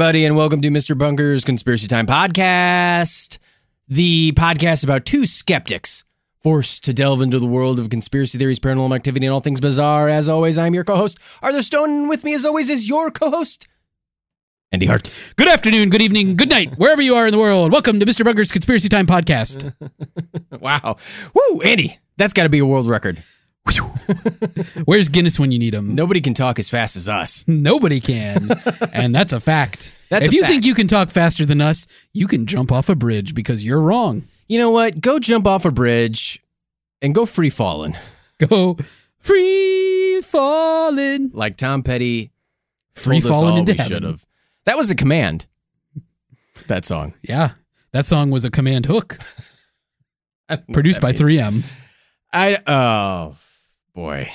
Everybody, and welcome to Mr. Bunker's Conspiracy Time podcast, the podcast about two skeptics forced to delve into the world of conspiracy theories, paranormal activity, and all things bizarre. As always, I'm your co-host, Arthur Stone, and with me, as always, is your co-host, Andy Hart. Good afternoon, good evening, good night, wherever you are in the world. Welcome to Mr. Bunker's Conspiracy Time podcast. Wow, woo, Andy, that's got to be a world record. Where's Guinness when you need him? Nobody can talk as fast as us. Nobody can. and that's a fact. That's if a you fact. think you can talk faster than us, you can jump off a bridge because you're wrong. You know what? Go jump off a bridge and go free falling, Go free falling. like Tom Petty Free falling into heaven. should have. That was a command. That song. Yeah. That song was a command hook I don't know what produced by means. 3M. I oh boy,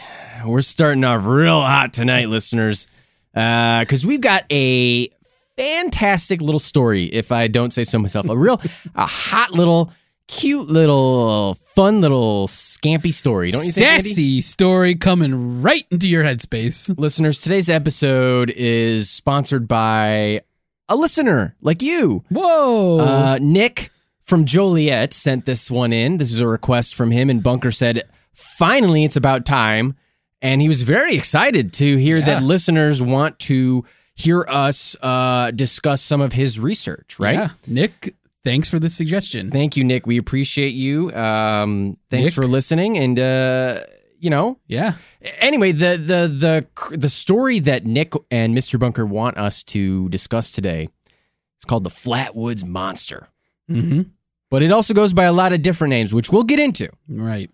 we're starting off real hot tonight, listeners, because we've got a fantastic little story. If I don't say so myself, a real, a hot little, cute little, fun little scampy story. Don't you think, Andy? Sassy story coming right into your headspace. Listeners, today's episode is sponsored by a listener like you. Whoa. Uh, Nick from Joliet sent this one in. This is a request from him, and Bunker said, finally, it's about time. And he was very excited to hear Yeah. that listeners want to hear us uh, discuss some of his research, right? Yeah. Nick, thanks for the suggestion. Thank you, Nick. We appreciate you. Um, thanks Nick? for listening. And, uh, you know, Yeah. anyway, the the the the story that Nick and Mr. Bunker want us to discuss today is called the Flatwoods Monster. Mm-hmm. But it also goes by a lot of different names, which we'll get into. Right.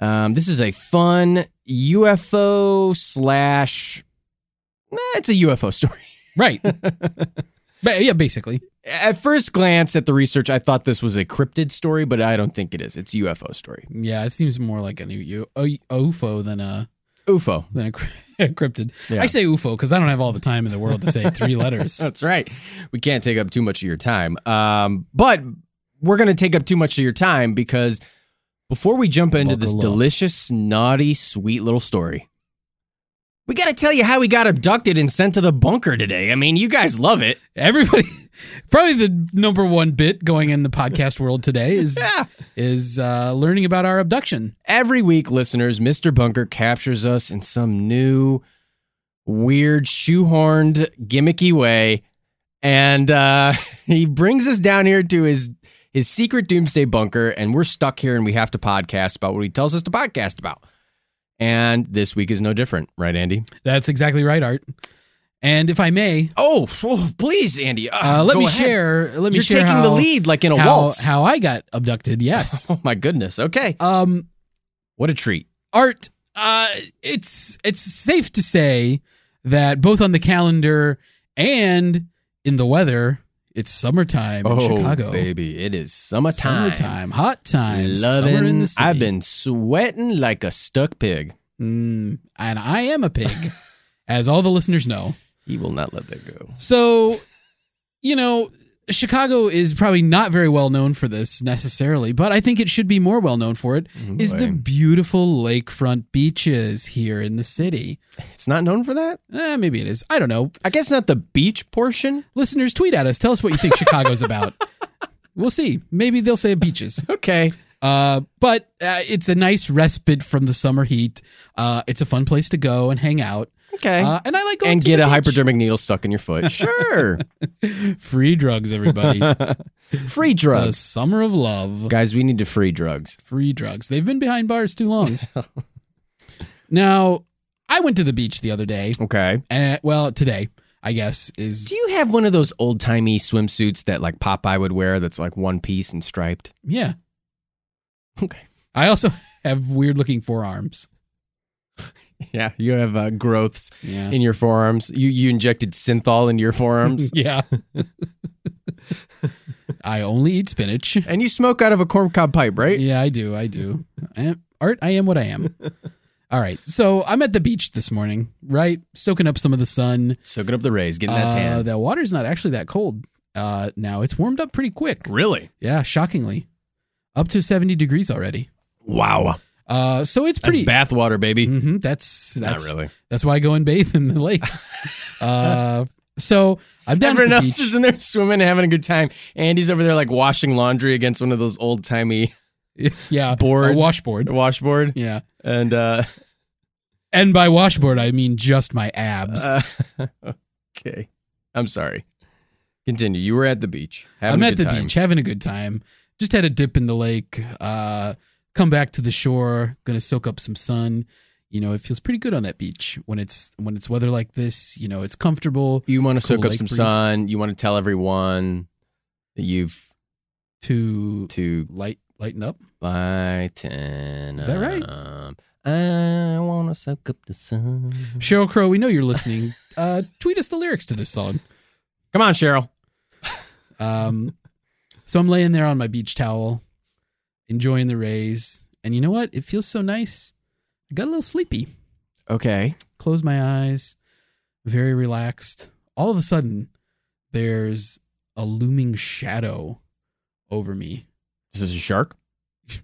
Um, this is a fun UFO slash. it's a UFO story. Right. Ba- yeah, basically. At first glance at the research, I thought this was a cryptid story, but I don't think it is. It's a UFO story. Yeah, it seems more like a U- U- UFO than a UFO. than a, a cryptid. Yeah. I say UFO because I don't have all the time in the world to say three letters. That's right. We can't take up too much of your time. Um, but we're going to take up too much of your time because before we jump into this up. delicious, naughty, sweet little story, we got to tell you how we got abducted and sent to the bunker today. I mean, you guys love it. Everybody, probably the number one bit going in the podcast world today is Yeah. is uh, learning about our abduction. Every week, listeners, Mr. Bunker captures us in some new, weird, shoehorned, gimmicky way. And uh, he brings us down here to his his secret doomsday bunker, and we're stuck here and we have to podcast about what he tells us to podcast about. And this week is no different, right, Andy? That's exactly right, Art. And if I may, Oh, oh, please, Andy. uh, let me ahead. share. Let me share. You're share taking how, the lead like in a how, waltz. how I got abducted. Yes. oh my goodness. Okay. um, What a treat. Art, uh, it's it's safe to say that both on the calendar and in the weather, it's summertime in Chicago. Oh, baby, it is summertime. Summertime, hot time, Loving. summer in the city. I've been sweating like a stuck pig. Mm, and I am a pig, as all the listeners know. He will not let that go. So, you know, Chicago is probably not very well known for this necessarily, but I think it should be more well known for it. Is the beautiful lakefront beaches here in the city? It's not known for that. Eh, maybe it is. I don't know. I guess not the beach portion. Listeners, tweet at us. Tell us what you think Chicago's about. We'll see. Maybe they'll say beaches. Okay. Uh, but uh, it's a nice respite from the summer heat. Uh, it's a fun place to go and hang out. Okay. Uh, and I like going and to get the a beach. hypodermic needle stuck in your foot. Sure. Free drugs, everybody. Free The drugs. summer of love. Guys, we need to free drugs. Free drugs. They've been behind bars too long. now, I went to the beach the other day. Okay. And, well, today, I guess, is. Do you have one of those old timey swimsuits that like Popeye would wear that's like one piece and striped? Yeah. Okay. I also have weird looking forearms. Yeah, you have uh, growths Yeah. in your forearms. You you injected synthol into your forearms, yeah. I only eat spinach. and you smoke out of a corncob pipe, right? Yeah, I do. I do. I am, art, I am what I am. All right. So I'm at the beach this morning, right? Soaking up some of the sun. Soaking up the rays, getting that Uh, tan. the water's not actually that cold uh, now. It's warmed up pretty quick. really? Yeah, shockingly. Up to 70 degrees already. Wow. Uh, so it's That's pretty. bathwater, baby. Mhm, that's that's Not really. That's why I go and bathe in the lake. uh, so I'm down Everyone at the else beach. is in there swimming and having a good time. Andy's over there like washing laundry against one of those old timey yeah, boards, a washboard. washboard, Yeah, and uh, and by washboard I mean just my abs. uh, okay. I'm sorry. Continue. You were at the beach. Having I'm at the time. beach having a good time. Just had a dip in the lake. Uh, come back to the shore. Gonna soak up some sun. You know, it feels pretty good on that beach when it's when it's weather like this. You know, it's comfortable You want to Cool soak up some breeze. sun. You want to tell everyone that you've to to light lighten up. lighten. Is that right? up. I want to soak up the sun. Sheryl Crow, we know you're listening. Uh, tweet us the lyrics to this song. Come on, Sheryl. Um, so I'm laying there on my beach towel, enjoying the rays, and you know what? It feels so nice. I got a little sleepy. Okay. Close my eyes, very relaxed. All of a sudden, there's a looming shadow over me. Is this is a shark.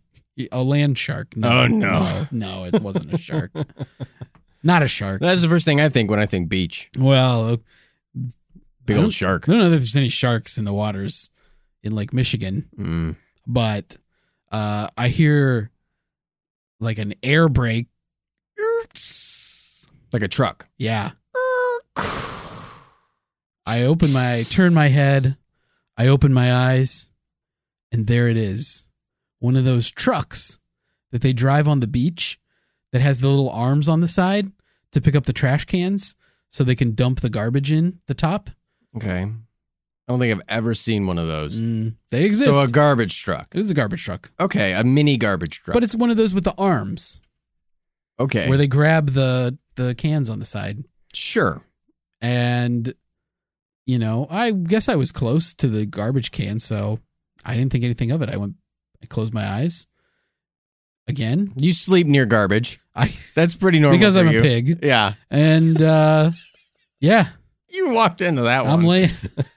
A land shark. Oh, no. no, no, it wasn't a shark. Not a shark. That's the first thing I think when I think beach. Well, Big old shark. I don't know that there's any sharks in the waters in Lake Michigan. Mm. but uh, I hear like an air brake. Like a truck. Yeah. I open my, turn my head, I open my eyes, and there it is. One of those trucks that they drive on the beach that has the little arms on the side to pick up the trash cans so they can dump the garbage in the top. Okay. I don't think I've ever seen one of those. Mm, they exist. So a garbage truck. It is a garbage truck, Okay, a mini garbage truck. but it's one of those with the arms. okay. where they grab the the cans on the side sure. and you know i guess i was close to the garbage can so i didn't think anything of it i went i closed my eyes again You sleep near garbage. i That's pretty normal because i'm you. a pig Yeah. and uh yeah You walked into that i'm one. laying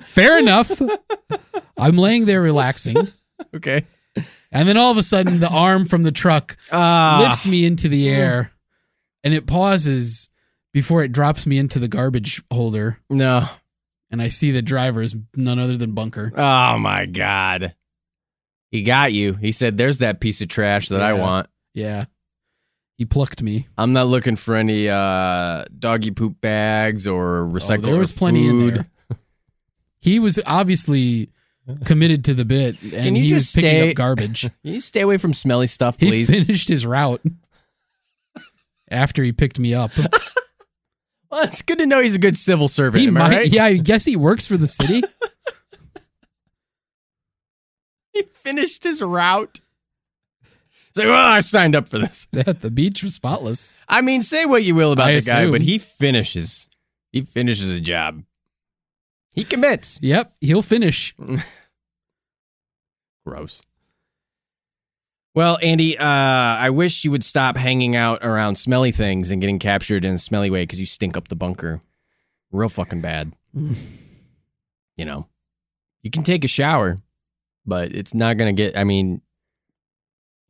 fair enough i'm laying there relaxing okay. and then all of a sudden the arm from the truck Ah. lifts me into the air and it pauses before it drops me into the garbage holder no. and I see the driver is none other than Bunker. Oh my god. He got you. He said, "There's that piece of trash that I Yeah. want." Yeah. He plucked me. I'm not looking for any uh, doggy poop bags or recycle. Oh, there was plenty in there. He was obviously committed to the bit and he was picking stay- up garbage. Can you stay away from smelly stuff, please? He finished his route after he picked me up. well, it's good to know he's a good civil servant. He might, right? yeah, I guess he works for the city. He finished his route. He's like, well, I signed up for this. the beach was spotless. I mean, say what you will about I the guy, but he finishes. He finishes a job. He commits. Yep, he'll finish. Gross. Well, Andy, uh, I wish you would stop hanging out around smelly things and getting captured in a smelly way because you stink up the bunker. Real fucking bad. You know, you can take a shower, but it's not going to get, I mean,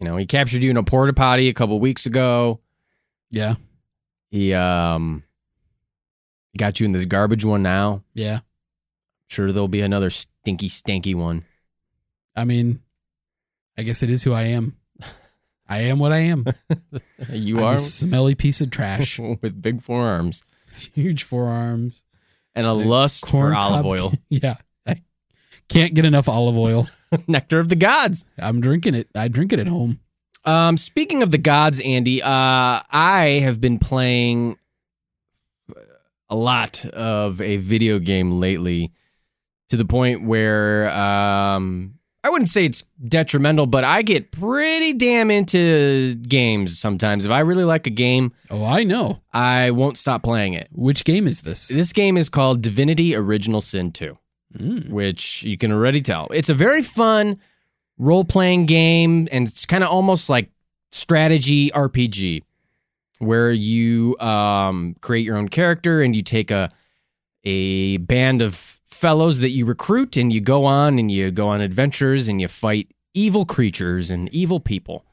you know, he captured you in a porta potty a couple weeks ago. Yeah, He, um, got you in this garbage one now. yeah. Sure, there'll be another stinky, stanky one. I mean, I guess it is who I am. I am what I am. You I'm are a smelly piece of trash. with big forearms Huge forearms. and a lust for olive cob- oil. Yeah. Can't get enough olive oil. Nectar of the gods. I'm drinking it. I drink it at home. Um, speaking of the gods, Andy, uh, I have been playing a lot of a video game lately to the point where um, I wouldn't say it's detrimental, but I get pretty damn into games sometimes. If I really like a game, Oh, I know. I won't stop playing it. Which game is this? This game is called Divinity Original Sin 2. Mm. which you can already tell. It's a very fun role playing game, and it's kind of almost like strategy RPG, where you um, create your own character and you take a a band of fellows that you recruit, and you go on and you go on adventures and you fight evil creatures and evil people.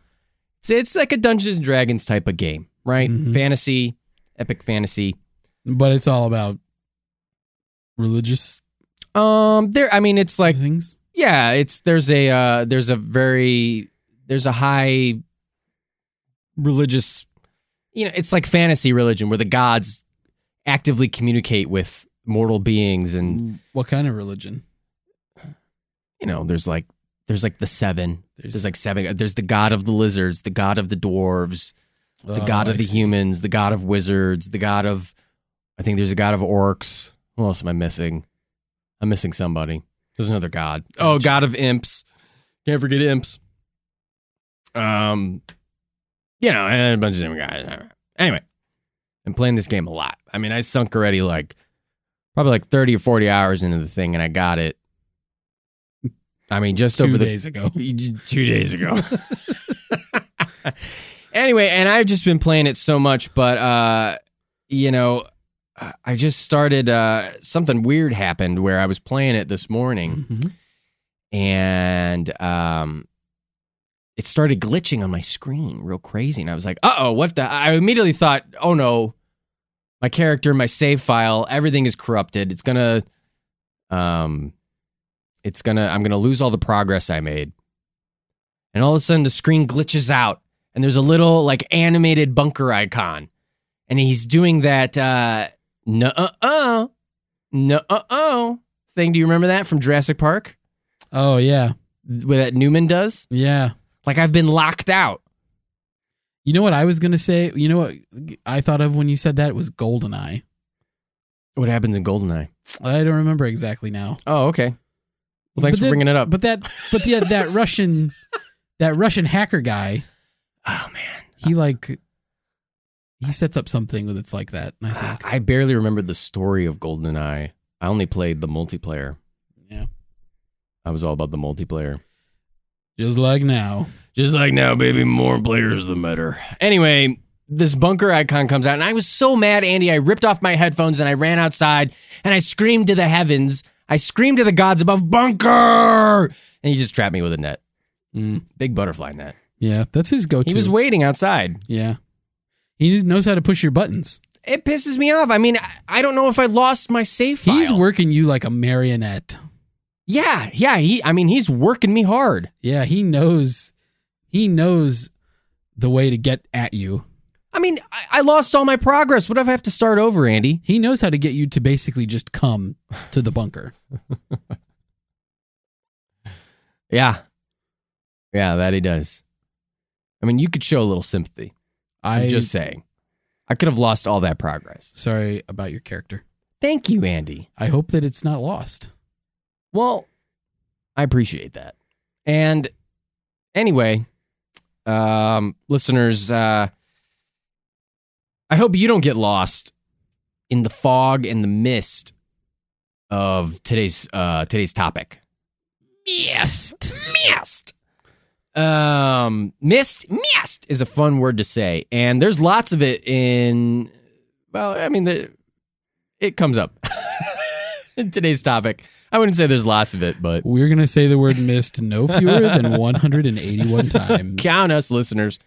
It's it's like a Dungeons and Dragons type of game, right? Mhm. Fantasy, epic fantasy. But it's all about religious Um, there. I mean, it's like things. yeah it's there's a uh there's a very there's a high religious you know it's like fantasy religion where the gods actively communicate with mortal beings and What kind of religion? you know there's like there's like the seven. There's, there's like seven there's the god of the lizards the god of the dwarves the Oh, god of the humans the god of wizards the god of i think there's a god of orcs. Who else am i missing? I'm missing somebody. There's another god. Oh god of imps. Can't forget imps. Um you know and a bunch of different guys. Anyway i'm playing this game a lot. I mean i sunk already like probably like 30 or 40 hours into the thing and i got it i mean just two over the days ago. two days ago. anyway, and I've just been playing it so much, but uh, you know, I just started uh, something weird happened where I was playing it this morning, Mhm. and um, it started glitching on my screen, real crazy, and I was like, "Uh oh, what the?" I immediately thought, "Oh no." My character, my save file, everything is corrupted. It's gonna, um, it's gonna, I'm gonna lose all the progress I made. And all of a sudden the screen glitches out and there's a little like animated bunker icon. And he's doing that uh no uh uh no uh oh thing. Do you remember that from Jurassic Park? Oh yeah, where that Newman does? Yeah. like I've been locked out You know what I was gonna say? You know what I thought of when you said that? It was Goldeneye. what happens in Goldeneye I don't remember exactly now. oh okay well thanks But for bringing it up But that, but the that Russian, that Russian hacker guy, oh man he like, he sets up something with it's like that. I think. I barely remembered the story of Goldeneye I only played the multiplayer Yeah. I was all about the multiplayer Just like now. Just like now, baby, more players the better. Anyway, this bunker icon comes out, and I was so mad, Andy. I ripped off my headphones and I ran outside and I screamed to the heavens. I screamed to the gods above, bunker! And he just trapped me with a net. Mm, Big butterfly net. yeah, that's his go-to. He was waiting outside. yeah, he knows how to push your buttons. It pisses me off. I mean, I- don't know if I lost my save file. He's working you like a marionette. Yeah, yeah. He, I mean, he's working me hard. Yeah, he knows. He knows the way to get at you. I mean, I, I lost all my progress. What if I have to start over, Andy? He knows how to get you to basically just come to the bunker. Yeah. Yeah, that he does. I mean, you could show a little sympathy. I I'm just saying. I could have lost all that progress. sorry about your character. Thank you, Andy. I hope that it's not lost. Well, I appreciate that. And anyway, um, listeners, uh, I hope you don't get lost in the fog and the mist of today's uh, today's topic. Mist, mist. Um, mist, mist is a fun word to say, and there's lots of it in. Well, I mean, the, it comes up in today's topic. I wouldn't say there's lots of it, but We're gonna say the word missed no fewer than 181 times. count us, listeners.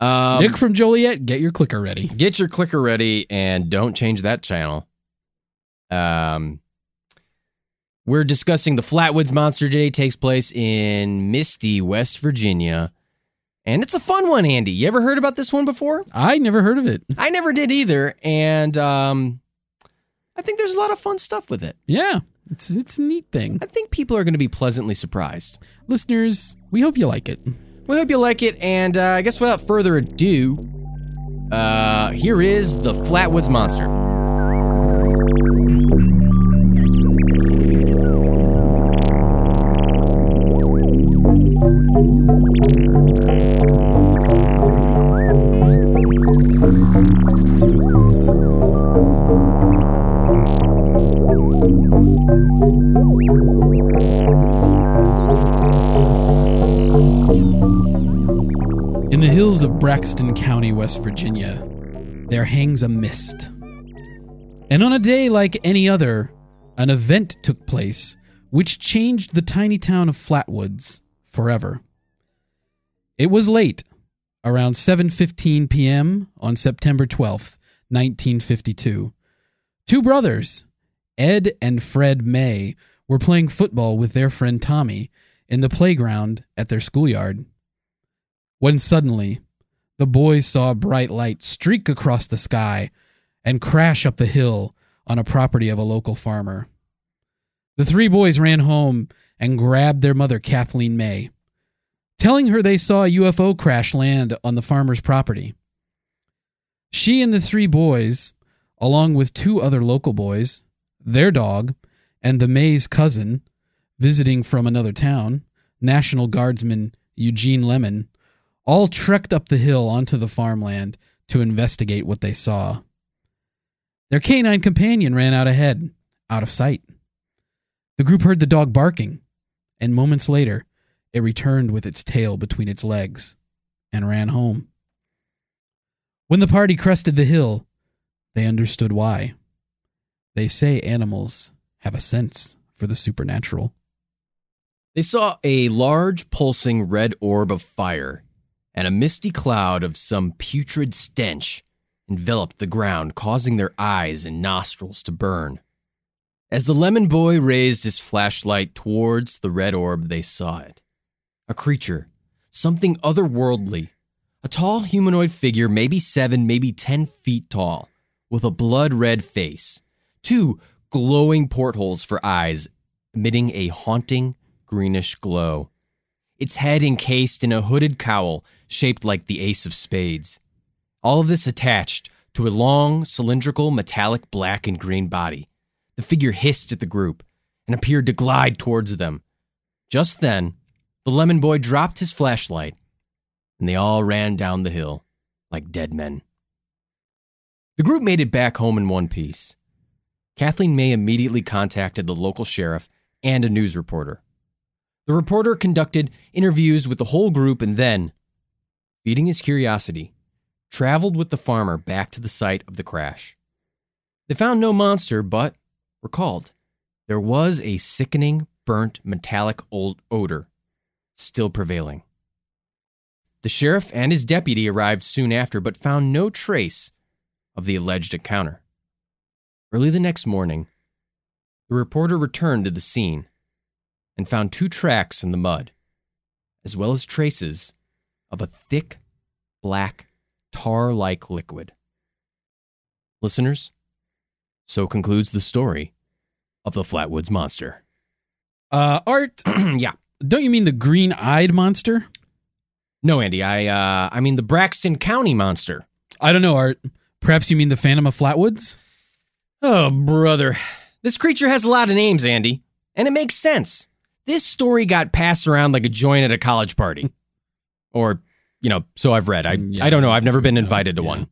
Um, Nick from Joliet, get your clicker ready. get your clicker ready and don't change that channel. Um, we're discussing the Flatwoods Monster today. Takes place in Misty, West Virginia, and it's a fun one. Andy, you ever heard about this one before? I never heard of it. I never did either, and um, I think there's a lot of fun stuff with it. Yeah, It's it's a neat thing. I think people are going to be pleasantly surprised. Listeners, we hope you like it. We hope you like it, and uh, I guess without further ado, uh, here is the Flatwoods Monster. Braxton County, West Virginia, there hangs a mist. And on a day like any other, an event took place which changed the tiny town of Flatwoods forever. It was late, around 7:15 p.m. on September 12th, 1952. Two brothers, Ed and Fred May, were playing football with their friend Tommy in the playground at their schoolyard when suddenly the boys saw a bright light streak across the sky and crash up the hill on a property of a local farmer. The three boys ran home and grabbed their mother, Kathleen May, telling her they saw a UFO crash land on the farmer's property. She and the three boys, along with two other local boys, their dog, and the May's cousin, visiting from another town, National Guardsman Eugene Lemon, all trekked up the hill onto the farmland to investigate what they saw. Their canine companion ran out ahead, out of sight. The group heard the dog barking, and moments later, it returned with its tail between its legs and ran home. When the party crested the hill, they understood why. They say animals have a sense for the supernatural. They saw a large pulsing red orb of fire, and a misty cloud of some putrid stench enveloped the ground, causing their eyes and nostrils to burn. As the lemon boy raised his flashlight towards the red orb, they saw it. A creature, something otherworldly, a tall humanoid figure, maybe seven, maybe ten feet tall, with a blood red face, two glowing portholes for eyes, emitting a haunting greenish glow. Its head encased in a hooded cowl shaped like the ace of spades. All of this attached to a long, cylindrical, metallic black and green body. The figure hissed at the group and appeared to glide towards them. Just then, the lemon boy dropped his flashlight, and they all ran down the hill like dead men. The group made it back home in one piece. Kathleen May immediately contacted the local sheriff and a news reporter. The reporter conducted interviews with the whole group and then, feeding his curiosity, traveled with the farmer back to the site of the crash. They found no monster, but recalled there was a sickening, burnt, metallic old odor still prevailing. The sheriff and his deputy arrived soon after, but found no trace of the alleged encounter. Early the next morning, the reporter returned to the scene and found two tracks in the mud, as well as traces of a thick, black, tar like liquid. Listeners, so concludes the story of the Flatwoods Monster. Uh, Art, yeah. don't you mean the green eyed monster? No, Andy, I uh I mean the Braxton County Monster. I don't know, Art. Perhaps you mean the Phantom of Flatwoods? Oh, brother. This creature has a lot of names, Andy, and it makes sense. This story got passed around like a joint at a college party. or, you know, so I've read. I Yeah, I don't know. I've never been invited to yeah. one.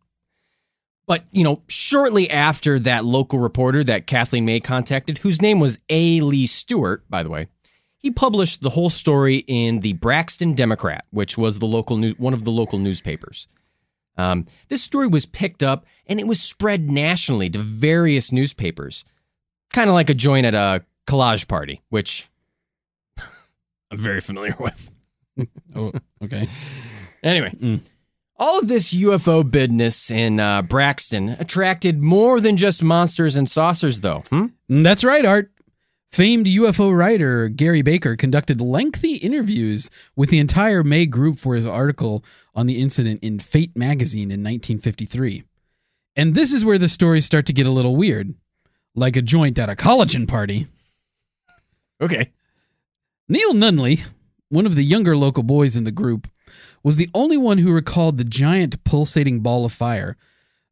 But, you know, shortly after that local reporter that Kathleen May contacted, whose name was A. Lee Stewart, by the way, he published the whole story in the Braxton Democrat, which was the local new, one of the local newspapers. Um, this story was picked up and it was spread nationally to various newspapers, kind of like a joint at a collage party, which I'm very familiar with. Oh, okay. Anyway, Mm. all of this UFO business in uh, Braxton attracted more than just monsters and saucers, though. Hmm? Mm, That's right, Art. Famed UFO writer Gray Barker conducted lengthy interviews with the entire May group for his article on the incident in Fate magazine in 1953. And this is where the stories start to get a little weird, like a joint at a collagen party. Okay. Neil Nunley, one of the younger local boys in the group, was the only one who recalled the giant pulsating ball of fire.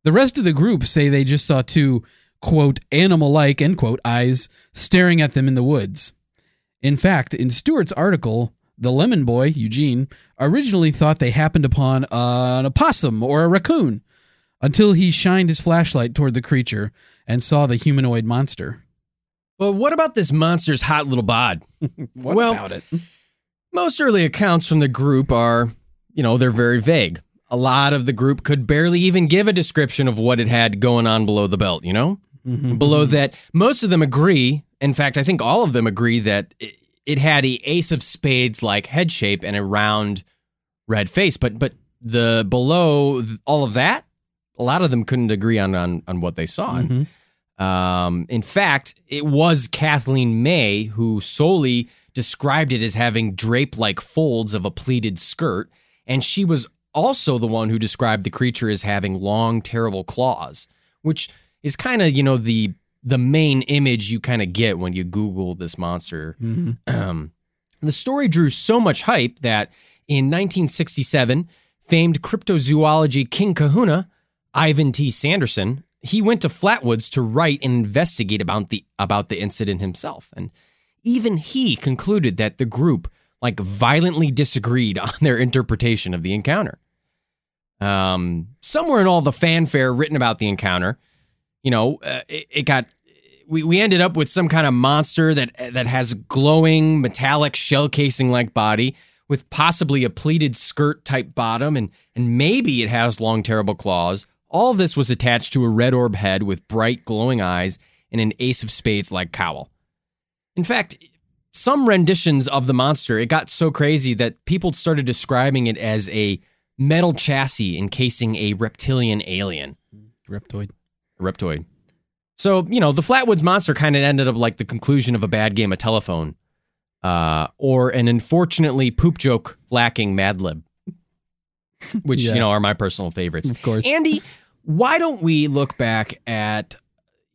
The rest of the group say they just saw two, quote, animal like, end quote, eyes staring at them in the woods. In fact, in Stewart's article, the lemon boy, Eugene, originally thought they happened upon an opossum or a raccoon until he shined his flashlight toward the creature and saw the humanoid monster. But what about this monster's hot little bod? What Well- about it? Most early accounts from the group are, you know, they're very vague. A lot of the group could barely even give a description of what it had going on below the belt, you know? Below that, most of them agree. In fact, I think all of them agree that it, it had a ace of spades like head shape and a round red face. But but the below all of that, a lot of them couldn't agree on on, on what they saw. Mhm. Um, in fact, it was Kathleen May who solely described it as having drape like folds of a pleated skirt. And she was also the one who described the creature as having long, terrible claws, which is kind of, you know, the the main image you kind of get when you Google this monster. Mhm. Um, the story drew so much hype that in 1967, famed cryptozoology king kahuna, Ivan T. Sanderson, he went to Flatwoods to write and investigate about the about the incident himself. And even he concluded that the group like violently disagreed on their interpretation of the encounter. Um, somewhere in all the fanfare written about the encounter, you know, uh, it, it got we, we ended up with some kind of monster that that has glowing metallic shell casing like body with possibly a pleated skirt type bottom and and maybe it has long terrible claws. All this was attached to a red orb head with bright glowing eyes and an ace of spades like cowl. In fact, some renditions of the monster, it got so crazy that people started describing it as a metal chassis encasing a reptilian alien Reptoid. reptoid. So, you know, the Flatwoods monster kind of ended up like the conclusion of a bad game of telephone uh, or an unfortunately poop joke lacking Mad Lib, which, Yeah. you know, are my personal favorites. Of course. Andy, why don't we look back at,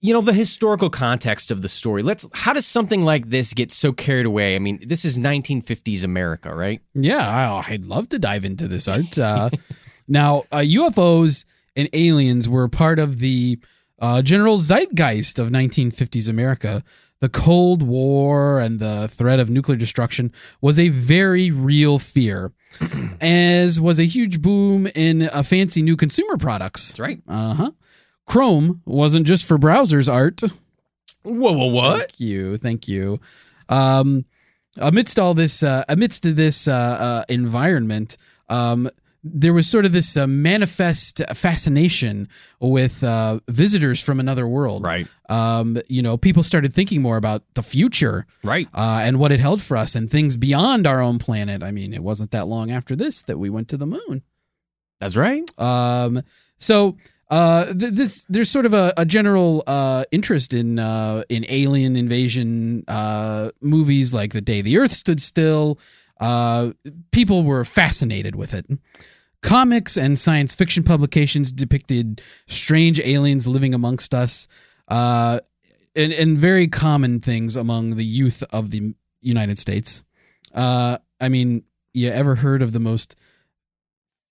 you know, the historical context of the story? Let's, how does something like this get so carried away? I mean, this is 1950s America, right? Yeah, I, I'd love to dive into this art. Uh, now, uh, UFOs and aliens were part of the uh, general zeitgeist of 1950s America. The Cold War and the threat of nuclear destruction was a very real fear, as was a huge boom in uh, fancy new consumer products. That's right. Uh huh. Chrome wasn't just for browsers art. Whoa, whoa, what? Thank you, thank you. Um, amidst all this, uh, amidst this uh, uh, environment, um, there was sort of this uh, manifest fascination with uh, visitors from another world. Right, Um, you know, people started thinking more about the future right. uh, and what it held for us and things beyond our own planet. I mean, it wasn't that long after this that we went to the moon. That's right. Um, so uh, th- this there's sort of a, a general uh, interest in uh, in alien invasion uh, movies like The Day the Earth Stood Still. Uh, people were fascinated with it. Comics and science fiction publications depicted strange aliens living amongst us, uh, and, and very common things among the youth of the United States. Uh, I mean, you ever heard of the most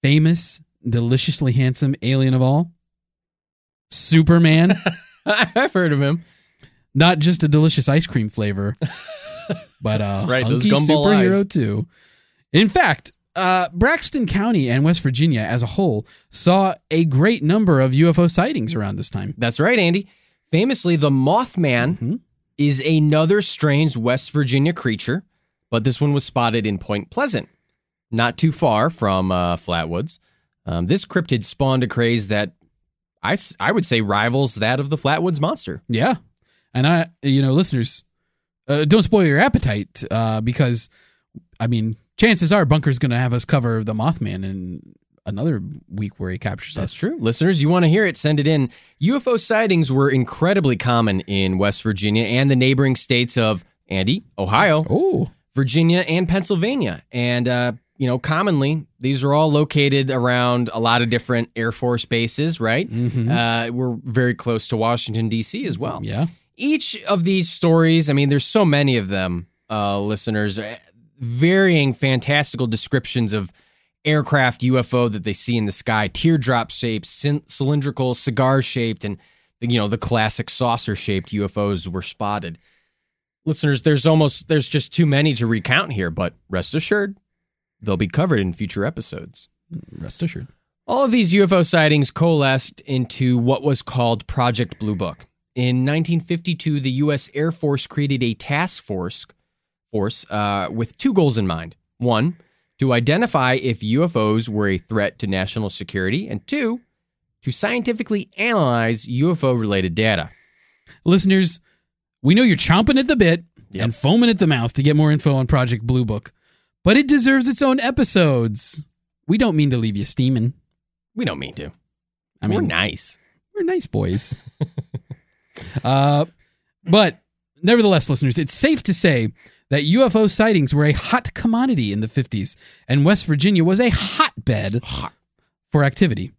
famous, deliciously handsome alien of all? Superman. I've heard of him. Not just a delicious ice cream flavor, but a That's right, those hunky gumball superhero eyes. too. In fact, uh, Braxton County and West Virginia as a whole saw a great number of UFO sightings around this time. That's right, Andy. Famously, the Mothman Mhm. is another strange West Virginia creature, but this one was spotted in Point Pleasant, not too far from uh, Flatwoods. Um, this cryptid spawned a craze that I, I would say rivals that of the Flatwoods monster. Yeah, and I, you know, listeners, uh, don't spoil your appetite uh, because, I mean, chances are Bunker's going to have us cover the Mothman in another week where he captures That's us. true. Listeners, you want to hear it, send it in. UFO sightings were incredibly common in West Virginia and the neighboring states of Andy, Ohio, Oh, Virginia, and Pennsylvania. And, uh, you know, commonly, these are all located around a lot of different Air Force bases, right? mhm. Uh, we're very close to Washington, D.C. as well. yeah. Each of these stories, I mean, there's so many of them. uh, listeners, uh, varying fantastical descriptions of aircraft UFO that they see in the sky, teardrop shaped, cyn- cylindrical, cigar shaped, and you know the classic saucer shaped UFOs were spotted. Listeners, there's almost there's just too many to recount here, but rest assured, they'll be covered in future episodes. Rest assured. All of these UFO sightings coalesced into what was called Project Blue Book. In 1952, the U.S. Air Force created a task force, force uh, with two goals in mind. One, to identify if UFOs were a threat to national security, and two, to scientifically analyze UFO related data. Listeners, we know you're chomping at the bit Yep. and foaming at the mouth to get more info on Project Blue Book, but it deserves its own episodes. We don't mean to leave you steaming. We don't mean to. I mean, We're nice. we're nice boys. uh, but nevertheless, listeners, it's safe to say that UFO sightings were a hot commodity in the 50s, and West Virginia was a hotbed for activity.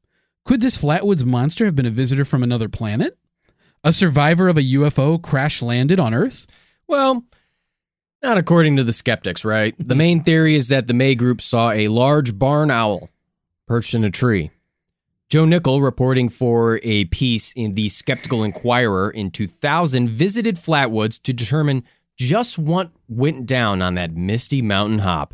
Could this Flatwoods monster have been a visitor from another planet? A survivor of a UFO crash landed on Earth? Well, not according to the skeptics, right? The main theory is that the May group saw a large barn owl perched in a tree. Joe Nickell, reporting for a piece in the Skeptical Inquirer in 2000, visited Flatwoods to determine just what went down on that misty mountain hop.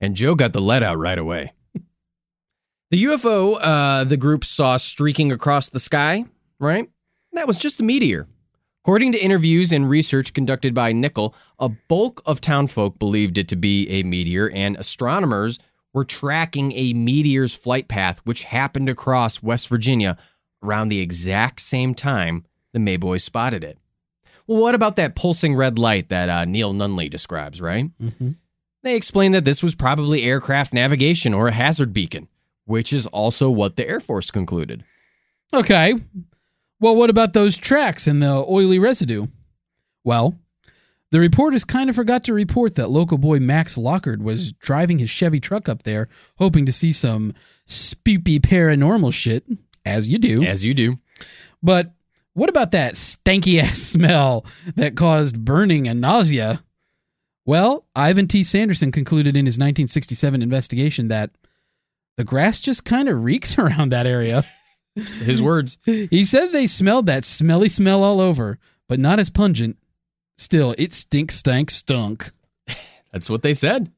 And Joe got the lead out right away. the UFO uh, the group saw streaking across the sky, right? That was just a meteor. According to interviews and research conducted by Nickell, a bulk of townfolk believed it to be a meteor, and astronomers were tracking a meteor's flight path, which happened across West Virginia around the exact same time the Mayboys spotted it. Well, what about that pulsing red light that uh, Neil Nunley describes, right? Mm-hmm. They explained that this was probably aircraft navigation or a hazard beacon, which is also what the Air Force concluded. Okay. Well, what about those tracks and the oily residue? Well, the reporters kind of forgot to report that local boy Max Lockard was driving his Chevy truck up there, hoping to see some spoopy paranormal shit, as you do. As you do. But what about that stanky ass smell that caused burning and nausea? Well, Ivan T. Sanderson concluded in his 1967 investigation that the grass just kind of reeks around that area. His words. He said they smelled that smelly smell all over, but not as pungent. Still, it stink, stank, stunk. That's what they said.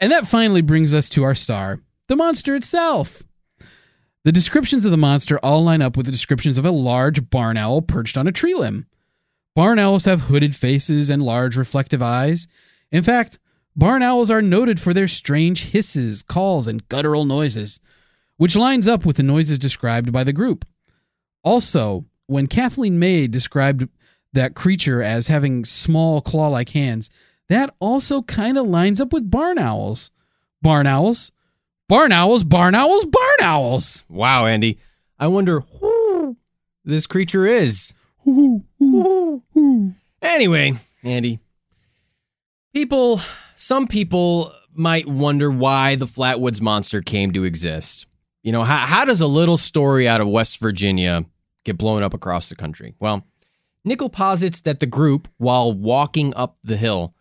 And that finally brings us to our star, the monster itself. The descriptions of the monster all line up with the descriptions of a large barn owl perched on a tree limb. Barn owls have hooded faces and large reflective eyes. In fact, barn owls are noted for their strange hisses, calls, and guttural noises, which lines up with the noises described by the group. Also, when Kathleen May described that creature as having small claw like hands, that also kind of lines up with barn owls. Barn owls, barn owls, barn owls, barn owls. Wow, Andy. I wonder who this creature is. Anyway, Andy, people, some people might wonder why the Flatwoods Monster came to exist. You know, how, how does a little story out of West Virginia get blown up across the country? Well, Nickell posits that the group, while walking up the hill,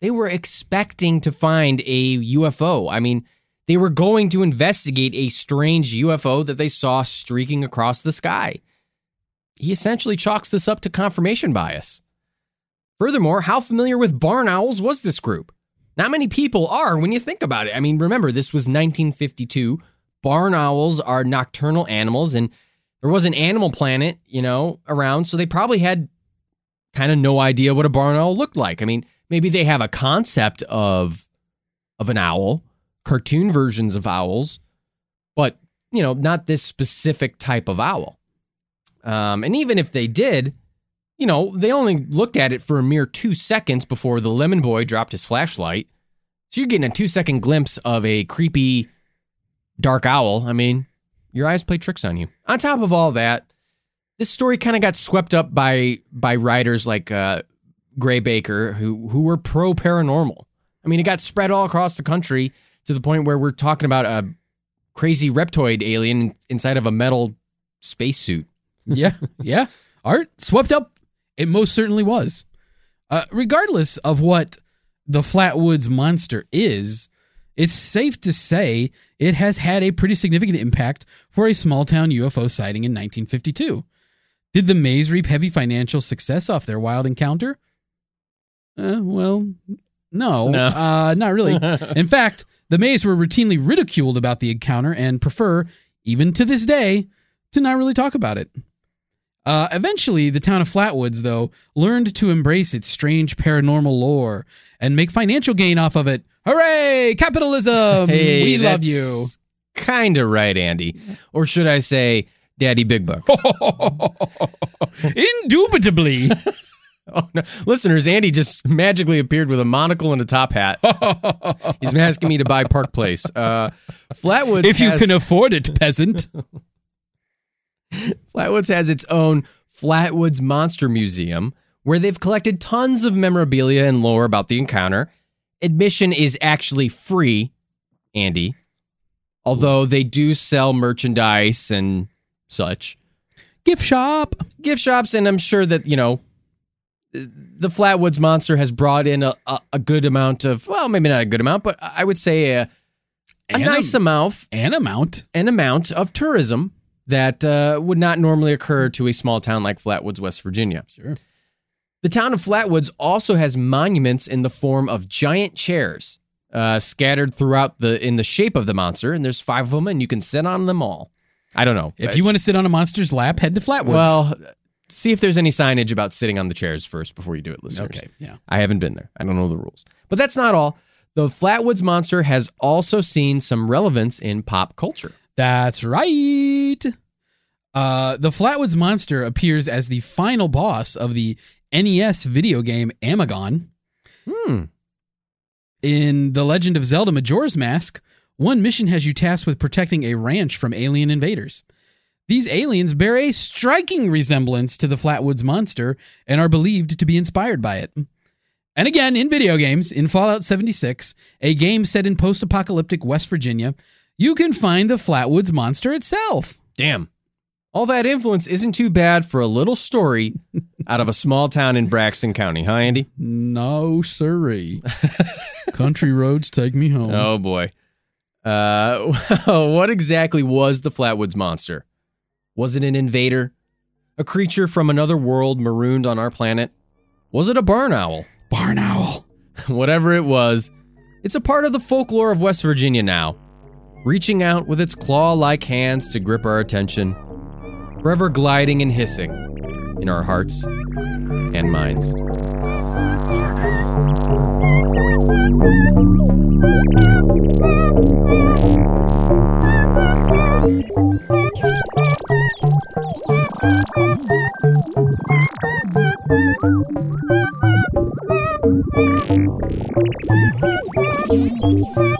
they were expecting to find a UFO. I mean, they were going to investigate a strange UFO that they saw streaking across the sky. He essentially chalks this up to confirmation bias. Furthermore, how familiar with barn owls was this group? Not many people are when you think about it. I mean, remember, this was 1952. Barn owls are nocturnal animals, and there was an animal planet, you know, around, so they probably had kind of no idea what a barn owl looked like. I mean, maybe they have a concept of of an owl, cartoon versions of owls, but you know, not this specific type of owl. Um, and even if they did, you know, they only looked at it for a mere two seconds before the lemon boy dropped his flashlight. So you're getting a two second glimpse of a creepy dark owl. I mean, your eyes play tricks on you. On top of all that, this story kind of got swept up by by writers like uh, Gray Barker, who who were pro paranormal. I mean, it got spread all across the country to the point where we're talking about a crazy reptoid alien inside of a metal spacesuit. yeah, yeah. Art swept up. It most certainly was. Uh, regardless of what the Flatwoods monster is, it's safe to say it has had a pretty significant impact for a small town UFO sighting in 1952. Did the Mays reap heavy financial success off their wild encounter? Uh, well, no, No. Uh, not really. In fact, the Mays were routinely ridiculed about the encounter and prefer, even to this day, to not really talk about it. Uh, eventually, the town of Flatwoods, though, learned to embrace its strange paranormal lore and make financial gain off of it. Hooray! Capitalism! Hey, we love you. Kind of right, Andy. Or should I say, Daddy Big Bucks? Indubitably. Oh, no. Listeners, Andy just magically appeared with a monocle and a top hat. He's asking me to buy Park Place. Uh, Flatwoods, if you has, can afford it, peasant. Flatwoods has its own Flatwoods Monster Museum, where they've collected tons of memorabilia and lore about the encounter. Admission is actually free, Andy, although they do sell merchandise and such. Gift shop. gift shops, and I'm sure that you know the Flatwoods Monster has brought in a, a, a good amount of well, maybe not a good amount, but I would say a, a nice amount, An amount. an amount of tourism that uh, would not normally occur to a small town like Flatwoods, West Virginia. Sure. The town of Flatwoods also has monuments in the form of giant chairs uh, scattered throughout the in the shape of the monster, and there's five of them, and you can sit on them all. I don't know If you want to sit on a monster's lap, head to Flatwoods. Well, see if there's any signage about sitting on the chairs first before you do it, listeners. okay. Yeah. I haven't been there. I don't know the rules. But that's not all. The Flatwoods Monster has also seen some relevance in pop culture. That's right. Uh, the Flatwoods monster appears as the final boss of the NES video game Amagon. Hmm. In The Legend of Zelda Majora's Mask, one mission has you tasked with protecting a ranch from alien invaders. These aliens bear a striking resemblance to the Flatwoods monster and are believed to be inspired by it. And again, in video games, in Fallout 76, a game set in post apocalyptic West Virginia, you can find the Flatwoods monster itself. Damn. All that influence isn't too bad for a little story out of a small town in Braxton County, huh, Andy? No, sirree. Country roads take me home. Oh, boy. Uh, what exactly was the Flatwoods Monster? Was it an invader? A creature from another world marooned on our planet? Was it a barn owl? Barn owl. Whatever it was, it's a part of the folklore of West Virginia now, reaching out with its claw like hands to grip our attention, forever gliding and hissing in our hearts and minds.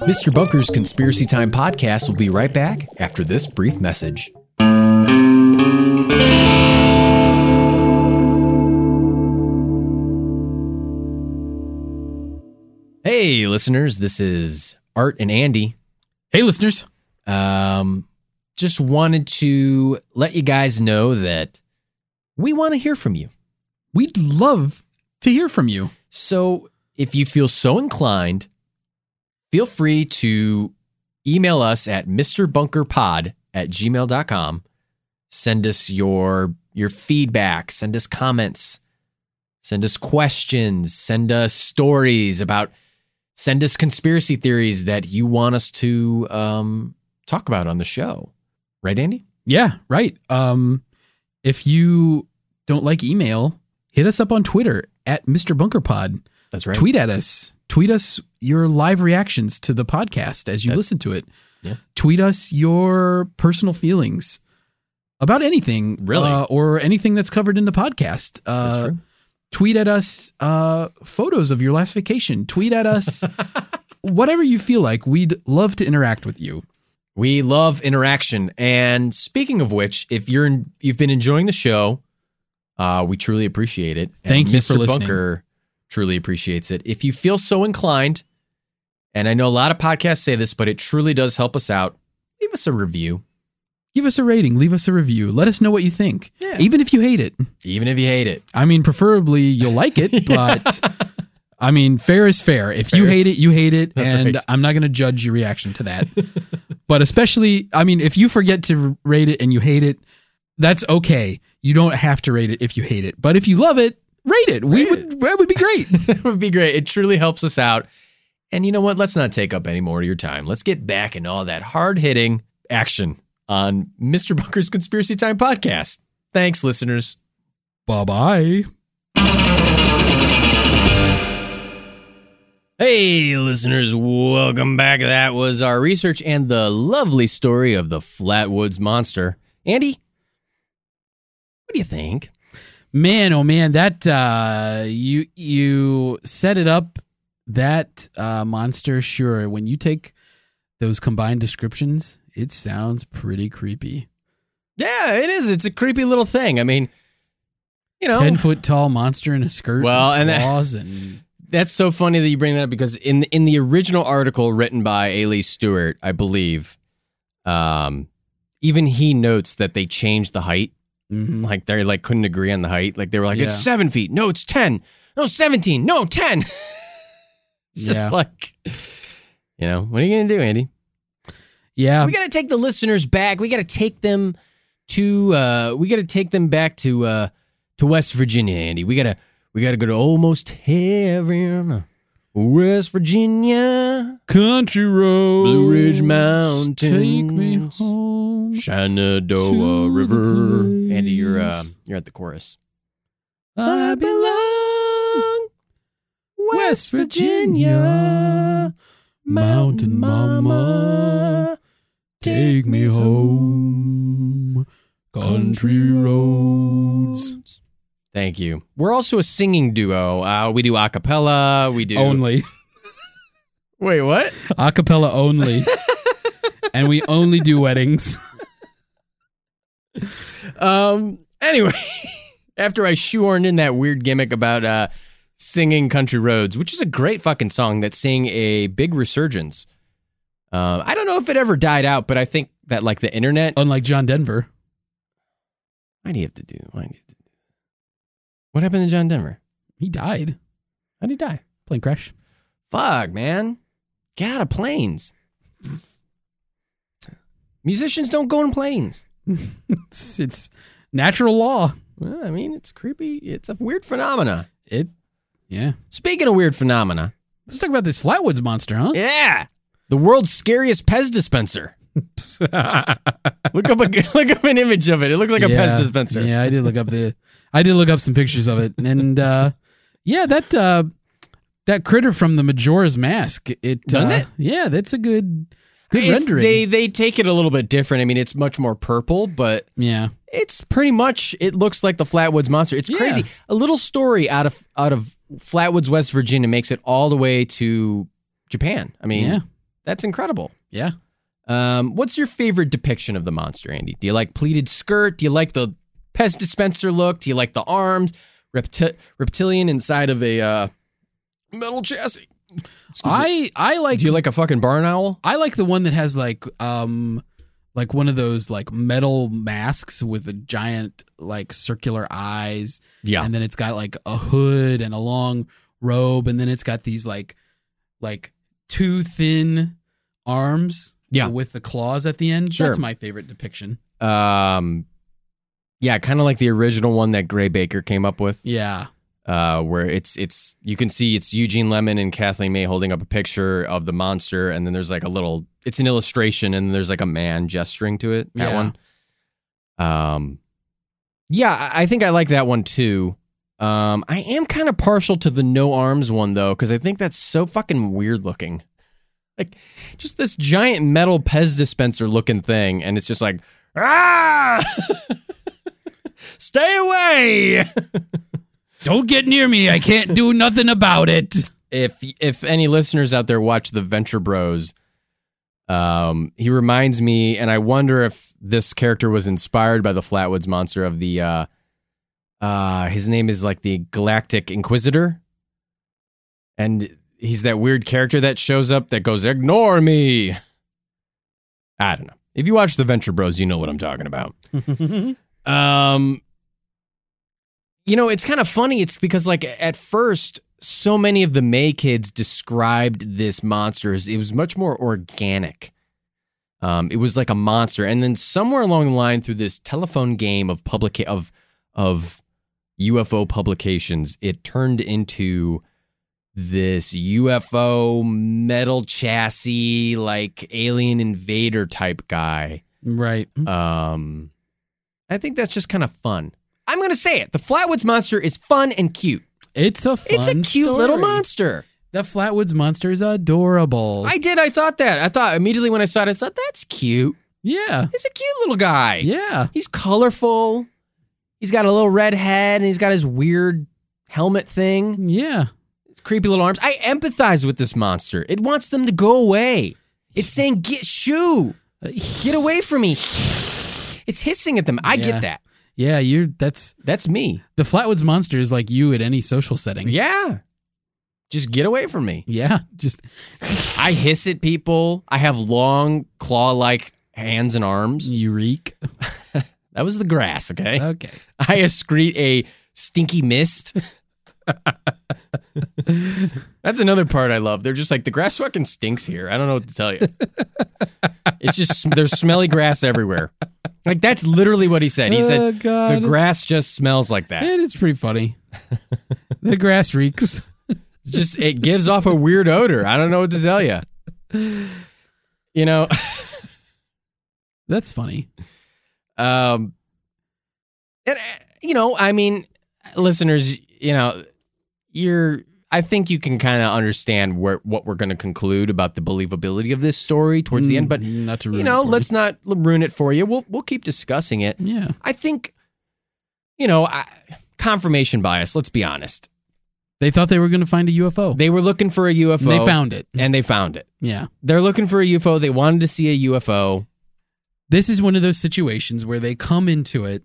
Mr. Bunker's Conspiracy Time podcast will be right back after this brief message. Hey, listeners, this is Art and Andy. Hey, listeners. Um, just wanted to let you guys know that we want to hear from you. We'd love to hear from you. So if you feel so inclined, feel free to email us at mrbunkerpod at gmail.com. Send us your your feedback, send us comments, send us questions, send us stories about send us conspiracy theories that you want us to um, talk about on the show. Right, Andy? Yeah, right. Um, if you don't like email, hit us up on Twitter at Mr. Bunker Pod. That's right. Tweet at us. Tweet us your live reactions to the podcast as you That's- listen to it. Yeah. Tweet us your personal feelings about anything, Really? uh, or anything that's covered in the podcast. Uh. Tweet at us uh, photos of your last vacation. Tweet at us whatever you feel like. We'd love to interact with you. We love interaction. And speaking of which, if you're in, you've been enjoying the show, uh, we truly appreciate it. And Thank you Mr. for listening. Bunker truly appreciates it. If you feel so inclined, And I know a lot of podcasts say this, but it truly does help us out. Leave us a review, Give us a rating, leave us a review. Let us know what you think. Yeah. Even if you hate it. even if you hate it. I mean, preferably you'll like it, but I mean, fair is fair. If you hate is- it, you hate it, and right. I'm not going to judge your reaction to that. but especially, I mean, if you forget to rate it and you hate it, that's okay. You don't have to rate it if you hate it. But if you love it, rate it. we Rate would that would be great. that would be great. It truly helps us out. And you know what? Let's not take up any more of your time. Let's get back in all that hard hitting action on Mr. Bunker's Conspiracy Time podcast. Thanks, listeners. bye bye. Hey, listeners, welcome back. That was our research and the lovely story of the Flatwoods Monster. Andy, what do you think? Man, oh man, that uh you you set it up that uh monster sure when you take those combined descriptions, it sounds pretty creepy. Yeah, it is. It's a creepy little thing. I mean, you know, Ten foot tall monster in a skirt. Well, with and that- and That's so funny that you bring that up because in in the original article written by A. Lee Stewart, I believe, um, even he notes that they changed the height. Mhm. Like they like couldn't agree on the height. Like they were like, Yeah. it's seven feet. No, it's ten. No, seventeen. No, ten. it's just Yeah. like, you know, what are you gonna do, Andy? yeah, we got to take the listeners back. We got to take them to. uh We got to take them back to uh to West Virginia, Andy. We gotta we gotta go to almost heaven, West Virginia, country road, Blue Ridge Mountains, take me home. Shenandoah River. Andy, you're uh, you're at the chorus. I belong West Virginia, Mountain Mama, take me home, country roads. Thank you. We're also a singing duo. Uh, we do a cappella. We do Only Wait, what? acapella only, and we only do weddings. Um. Anyway, after I shoehorned in that weird gimmick about uh, singing "Country Roads," which is a great fucking song that's seeing a big resurgence. Uh, I don't know if it ever died out, but I think that like the internet. Unlike John Denver, I need to do? Why do you have to do? What happened to John Denver? he died How did he die? plane crash. Fuck, man. Get out of planes. Musicians don't go in planes. It's, it's natural law. Well, I mean, it's creepy. It's a weird phenomena. It, yeah. Speaking of weird phenomena, Let's talk about this Flatwoods monster, huh? yeah, the world's scariest Pez dispenser. look up a look up an image of it. It looks like a Yeah. Pez dispenser. Yeah, I did look up the I did look up some pictures of it. And uh yeah, that uh that critter from the Majora's Mask, it Doesn't uh, it? Yeah, that's a good good It's- rendering. They they take it a little bit different. I mean, it's much more purple, but yeah. it's pretty much it looks like the Flatwoods monster. It's Yeah. crazy. A little story out of out of Flatwoods, West Virginia, makes it all the way to Japan. I mean, Yeah. that's incredible. Yeah. Um, what's your favorite depiction of the monster, Andy? Do you like pleated skirt? Do you like the Pez dispenser look? Do you like the arms? Repti- reptilian inside of a uh, metal chassis. Excuse me. I I like Do you like a fucking barn owl? I like the one that has like um like one of those like metal masks with a giant like circular eyes Yeah. and then it's got like a hood and a long robe and then it's got these like like two thin arms Yeah. with the claws at the end Sure. that's my favorite depiction Um, yeah, kind of like the original one that Gray Barker came up with. yeah uh, where it's it's you can see it's Eugene Lemon and Kathleen May holding up a picture of the monster, and then there's like a little it's an illustration, and there's like a man gesturing to it. That Yeah. one. Um, yeah, I I think I like that one too. Um, I am kind of partial to the no arms one though, because I think that's so fucking weird looking. Like just this giant metal Pez dispenser looking thing, and it's just like ah, stay away. don't get near me i can't do nothing about it if if any listeners out there watch the Venture Bros, um, he reminds me, and I wonder if this character was inspired by the Flatwoods monster of the. Uh, uh, his name is like the Galactic Inquisitor, and he's that weird character that shows up that goes, "Ignore me." I don't know. If you watch the Venture Bros, you know what I'm talking about. Um, you know, it's kind of funny. It's because like at first, so many of the May kids described this monster as it was much more organic. Um, it was like a monster, and then somewhere along the line, through this telephone game of public of of UFO publications, it turned into this UFO metal chassis, like alien invader type guy. right. Um, I think that's just kind of fun. I'm going to say it. The Flatwoods monster is fun and cute. It's a fun It's a cute little monster. The Flatwoods monster is adorable. I did. I thought that. I thought immediately when I saw it, I thought that's cute. yeah. He's a cute little guy. Yeah. He's colorful. He's got a little red head and he's got his weird helmet thing. Yeah. His creepy little arms. I empathize with this monster. It wants them to go away. It's saying, "Get shoo, uh, get away from me." It's hissing at them. I Yeah. get that. Yeah, you're that's That's me. the Flatwoods monster is like you at any social setting. Yeah. Just get away from me. Yeah. Just I hiss at people. I have long claw-like hands and arms. you reek. That was the grass, okay? Okay. I excrete a stinky mist. That's another part I love. They're just like the grass fucking stinks here. I don't know what to tell you. it's just there's smelly grass everywhere. Like that's literally what he said. He oh, said God. the grass just smells like that. It is pretty funny. the grass reeks. It's just it gives off a weird odor. I don't know what to tell you. You know, That's funny. um and uh, you know, I mean, listeners, you know, you're I think you can kind of understand where what we're going to conclude about the believability of this story towards the end, but Mm, not to ruin you know, let's not ruin it for you. We'll we'll keep discussing it. Yeah. I think you know, I, confirmation bias, let's be honest. They thought they were going to find a UFO. They were looking for a UFO they found it. and they found it. Yeah. They're looking for a UFO. They wanted to see a UFO. This is one of those situations where they come into it,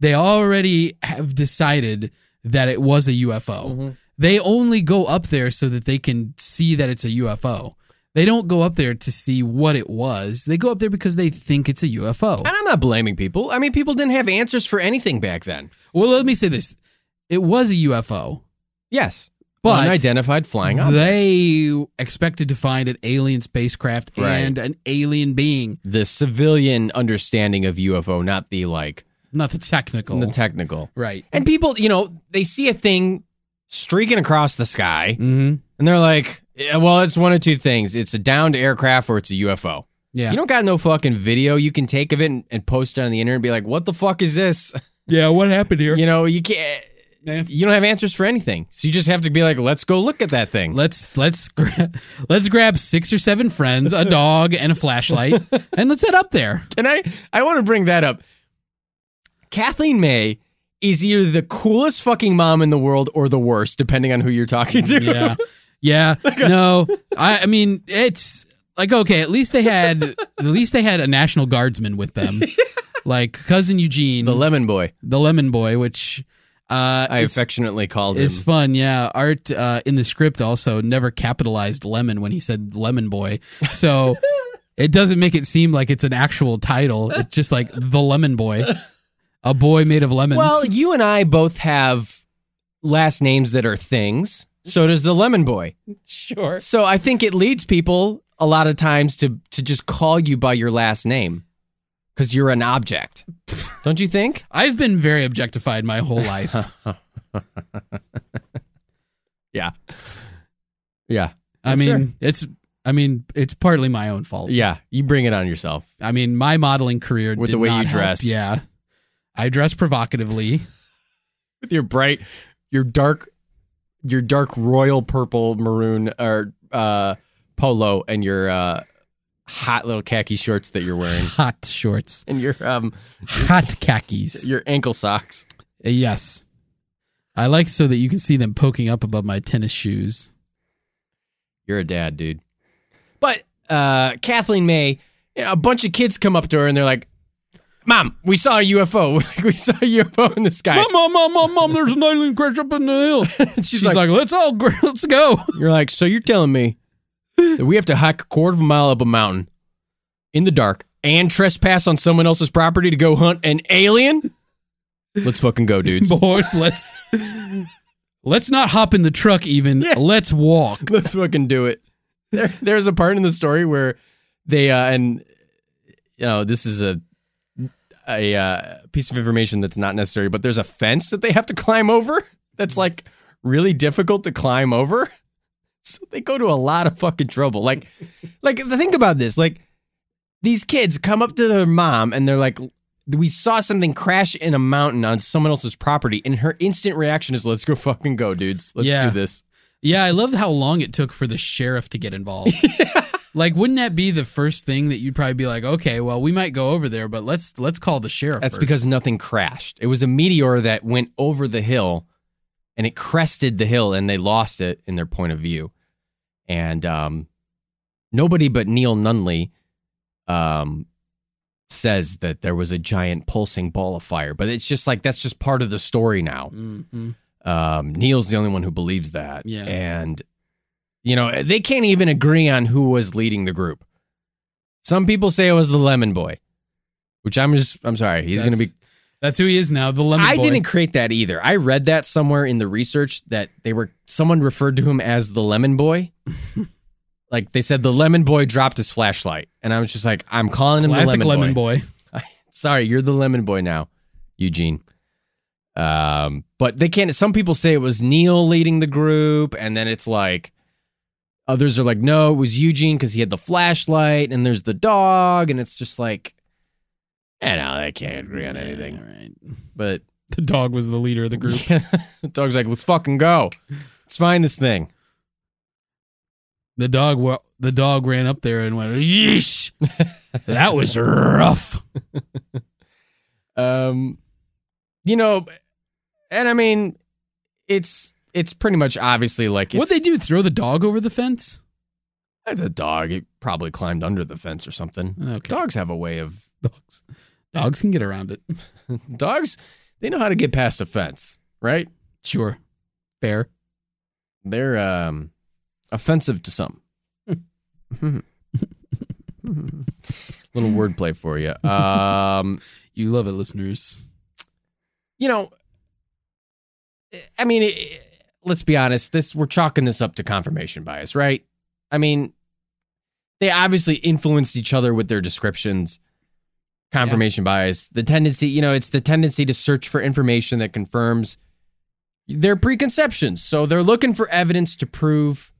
they already have decided that it was a UFO. They only go up there so that they can see that it's a UFO. They don't go up there to see what it was. They go up there because they think it's a UFO. And I'm not blaming people. I mean, people didn't have answers for anything back then. Well, let me say this. It was a UFO. Yes. But unidentified flying object. They expected to find an alien spacecraft Right. and an alien being, the civilian understanding of UFO, not the like not the technical. the technical. right. And people, you know, they see a thing streaking across the sky Mm-hmm. and they're like, yeah, well, it's one of two things. It's a downed aircraft or it's a UFO. Yeah. You don't got no fucking video you can take of it and, and post it on the internet and be like, what the fuck is this? yeah. What happened here? You know, you can't. Yeah. You don't have answers for anything, so you just have to be like, "Let's go look at that thing." Let's let's gra- let's grab six or seven friends, a dog, and a flashlight, and let's head up there. Can I? I want to bring that up. Kathleen May is either the coolest fucking mom in the world or the worst, depending on who you're talking to. Yeah, yeah. No, I, I mean it's like okay. At least they had at least they had a national guardsman with them, like cousin Eugene, the lemon boy. the lemon boy, which uh, I is, affectionately called is him. fun. Yeah, Art uh, in the script also never capitalized lemon when he said lemon boy, so it doesn't make it seem like it's an actual title. It's just like the lemon boy, a boy made of lemons. Well, you and I both have last names that are things. So does the lemon boy. sure. So I think it leads people a lot of times to to just call you by your last name because you're an object. Don't you think? I've been very objectified my whole life. Yeah. Yeah. I Sure. mean, it's I mean, it's partly my own fault. Yeah. You bring it on yourself. I mean, my modeling career With did the way not you help. dress. Yeah, I dress provocatively. with your bright, your dark, your dark royal purple maroon or uh, polo and your uh, hot little khaki shorts that you're wearing Hot shorts, and your um hot khakis. your ankle socks. Uh, Yes, I like so that you can see them poking up above my tennis shoes. You're a dad, dude. But uh, Kathleen May, a bunch of kids come up to her and they're like, Mom, we saw a UFO. we saw a UFO in the sky. Mom, mom, mom, mom, mom. There's an alien crash up in the hill. She's, She's like, like, let's all let's go. You're like, so you're telling me that we have to hike a quarter of a mile up a mountain in the dark and trespass on someone else's property to go hunt an alien? Let's fucking go, dudes. Boys, let's let's not hop in the truck. Even Yeah. let's walk. Let's fucking do it. There, there's a part in the story where they uh, and you know this is a a uh, piece of information that's not necessary, but there's a fence that they have to climb over. That's like really difficult to climb over. So they go to a lot of fucking trouble. Like, like think about this. Like these kids come up to their mom and they're like, "We saw something crash in a mountain on someone else's property," and her instant reaction is, "Let's go fucking go, dudes. Let's Yeah. do this." Yeah, I love how long it took for the sheriff to get involved. Like, wouldn't that be the first thing that you'd probably be like, okay, well, we might go over there, but let's let's call the sheriff. That's first. because nothing crashed. It was a meteor that went over the hill and it crested the hill and they lost it in their point of view. And um, nobody but Neil Nunley um, says that there was a giant pulsing ball of fire. But it's just like that's just part of the story now. Mhm. Um, Neil's the only one who believes that. Yeah. And, you know, they can't even agree on who was leading the group. Some people say it was the Lemon Boy, which I'm just, I'm sorry. He's going to be That's- who he is now. The lemon. I boy. didn't create that either. I read that somewhere in the research that they were someone referred to him as the lemon boy. like they said the lemon boy dropped his flashlight. And I was just like, I'm calling him Classic the lemon, lemon boy. boy. Sorry, you're the lemon boy now, Eugene. Um, but they can't some people say it was Neil leading the group, and then it's like others are like, no, it was Eugene because he had the flashlight, and there's the dog, and it's just like I know they can't agree on anything. Yeah, right. But The dog was the leader of the group. the dog's like, let's fucking go. Let's find this thing. The dog. wa- The dog ran up there and went, "Yeesh, that was rough." Um, you know, and I mean, it's it's pretty much obviously like What they do? Throw the dog over the fence? it's a dog. It probably climbed under the fence or something. Okay. Dogs have a way of Dogs. Dogs can get around it. dogs. They know how to get past a fence, right? Sure. Fair. They're um offensive to some. Little wordplay for you. Um, You love it, listeners. you know, I mean, it, let's be honest. This we're chalking this up to confirmation bias, right? I mean, they obviously influenced each other with their descriptions. Confirmation bias, the tendency, you know, it's the tendency to search for information that confirms their preconceptions. So they're looking for evidence to prove